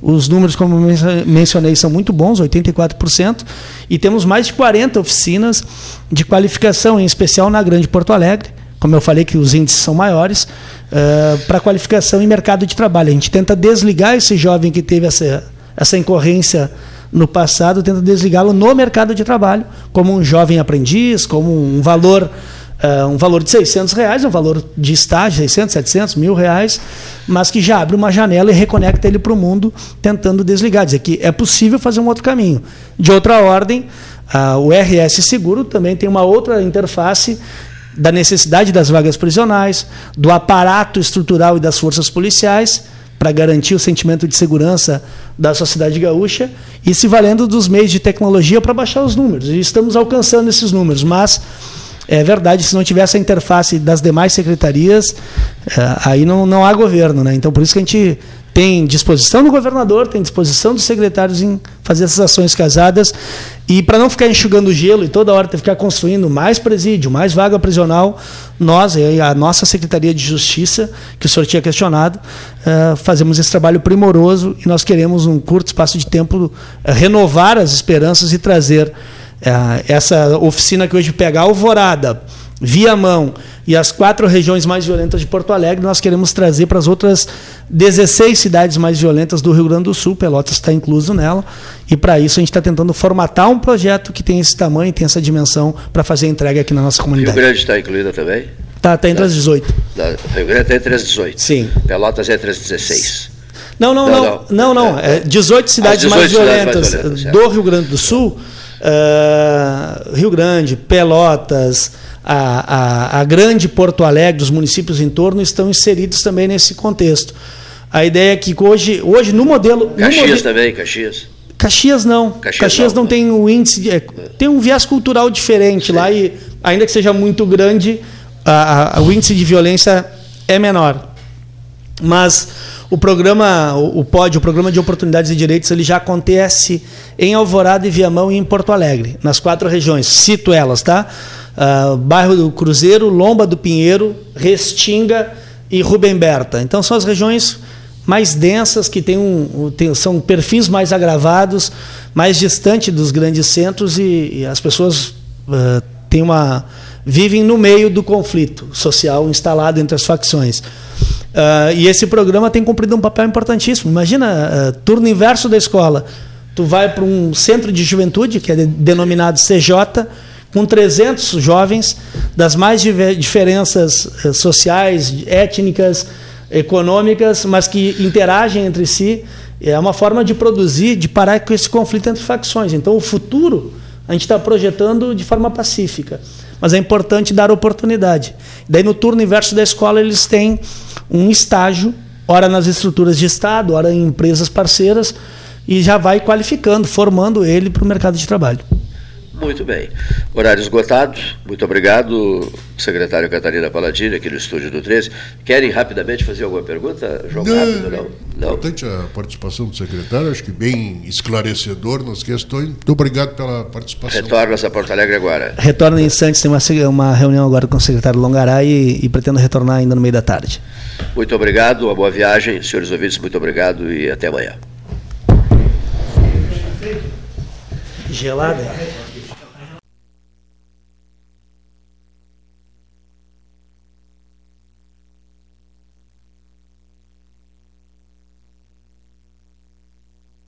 Os números, como mencionei, são muito bons, 84%, e temos mais de 40 oficinas de qualificação, em especial na Grande Porto Alegre, como eu falei que os índices são maiores, uh, para qualificação em mercado de trabalho. A gente tenta desligar esse jovem que teve essa, essa incorrência no passado, tenta desligá-lo no mercado de trabalho, como um jovem aprendiz, como um valor uh, um valor de 600 reais, um valor de estágio, 600, 700, mil reais, mas que já abre uma janela e reconecta ele para o mundo, tentando desligar, dizer que é possível fazer um outro caminho. De outra ordem, uh, o RS Seguro também tem uma outra interface da necessidade das vagas prisionais, do aparato estrutural e das forças policiais, para garantir o sentimento de segurança da sociedade gaúcha e se valendo dos meios de tecnologia para baixar os números. E estamos alcançando esses números, mas é verdade, se não tivesse a interface das demais secretarias, eh, aí não, não há governo. Né? Então, por isso que a gente tem disposição do governador, tem disposição dos secretários em fazer essas ações casadas. E para não ficar enxugando gelo e toda hora ter que ficar construindo mais presídio, mais vaga prisional, nós, a nossa Secretaria de Justiça, que o senhor tinha questionado, uh, fazemos esse trabalho primoroso e nós queremos, um curto espaço de tempo, uh, renovar as esperanças e trazer uh, essa oficina que hoje pega Alvorada, Viamão e as quatro regiões mais violentas de Porto Alegre, nós queremos trazer para as outras 16 cidades mais violentas do Rio Grande do Sul, Pelotas está incluso nela, e para isso a gente está tentando formatar um projeto que tem esse tamanho, tem essa dimensão para fazer a entrega aqui na nossa comunidade. Rio Grande está incluída também? Está tá entre as 18. Da, Rio Grande está entre as 18. Sim. Pelotas é entre as 16. Não, não, não, não, não. É 18 cidades 18 mais violentas cidades mais violentas, do Rio Grande do Sul, uh, Rio Grande, Pelotas, a, a, a grande Porto Alegre, os municípios em torno estão inseridos também nesse contexto. A ideia é que hoje, hoje no modelo. Caxias no modelo, também, Caxias. Caxias não. Caxias, Caxias não, não, tem o índice. De, é, tem um viés cultural diferente Sim. lá e, ainda que seja muito grande, a, a, o índice de violência é menor. Mas o programa, o, o POD, o Programa de Oportunidades e Direitos, ele já acontece em Alvorada e Viamão e em Porto Alegre, nas quatro regiões. Cito elas, tá? Uh, bairro do Cruzeiro, Lomba do Pinheiro, Restinga e Rubem Berta. Então são as regiões mais densas, que têm um, tem, são perfis mais agravados, mais distante dos grandes centros e, e as pessoas uh, têm uma, vivem no meio do conflito social instalado entre as facções. Uh, e esse programa tem cumprido um papel importantíssimo. Imagina, turno inverso da escola. Tu vai para um centro de juventude, que é denominado CJ, com 300 jovens das mais diferenças eh, sociais, étnicas, econômicas, mas que interagem entre si. É uma forma de produzir, de parar com esse conflito entre facções. Então, o futuro a gente está projetando de forma pacífica. Mas é importante dar oportunidade. Daí, no turno inverso da escola, eles têm um estágio, ora nas estruturas de Estado, ora em empresas parceiras, e já vai qualificando, formando ele para o mercado de trabalho. Muito bem. Horário esgotado. Muito obrigado, secretário Catarina Paladini, aqui no estúdio do 13. Querem rapidamente fazer alguma pergunta? João não, rápido, não? não? Importante a participação do secretário, acho que bem esclarecedor nas questões. Muito obrigado pela participação. Retorna a Porto Alegre agora. Retorna em Santos, tem uma, uma reunião agora com o secretário Longaray e, e pretendo retornar ainda no meio da tarde. Muito obrigado, uma boa viagem. Senhores ouvintes, muito obrigado e até amanhã. Gelada.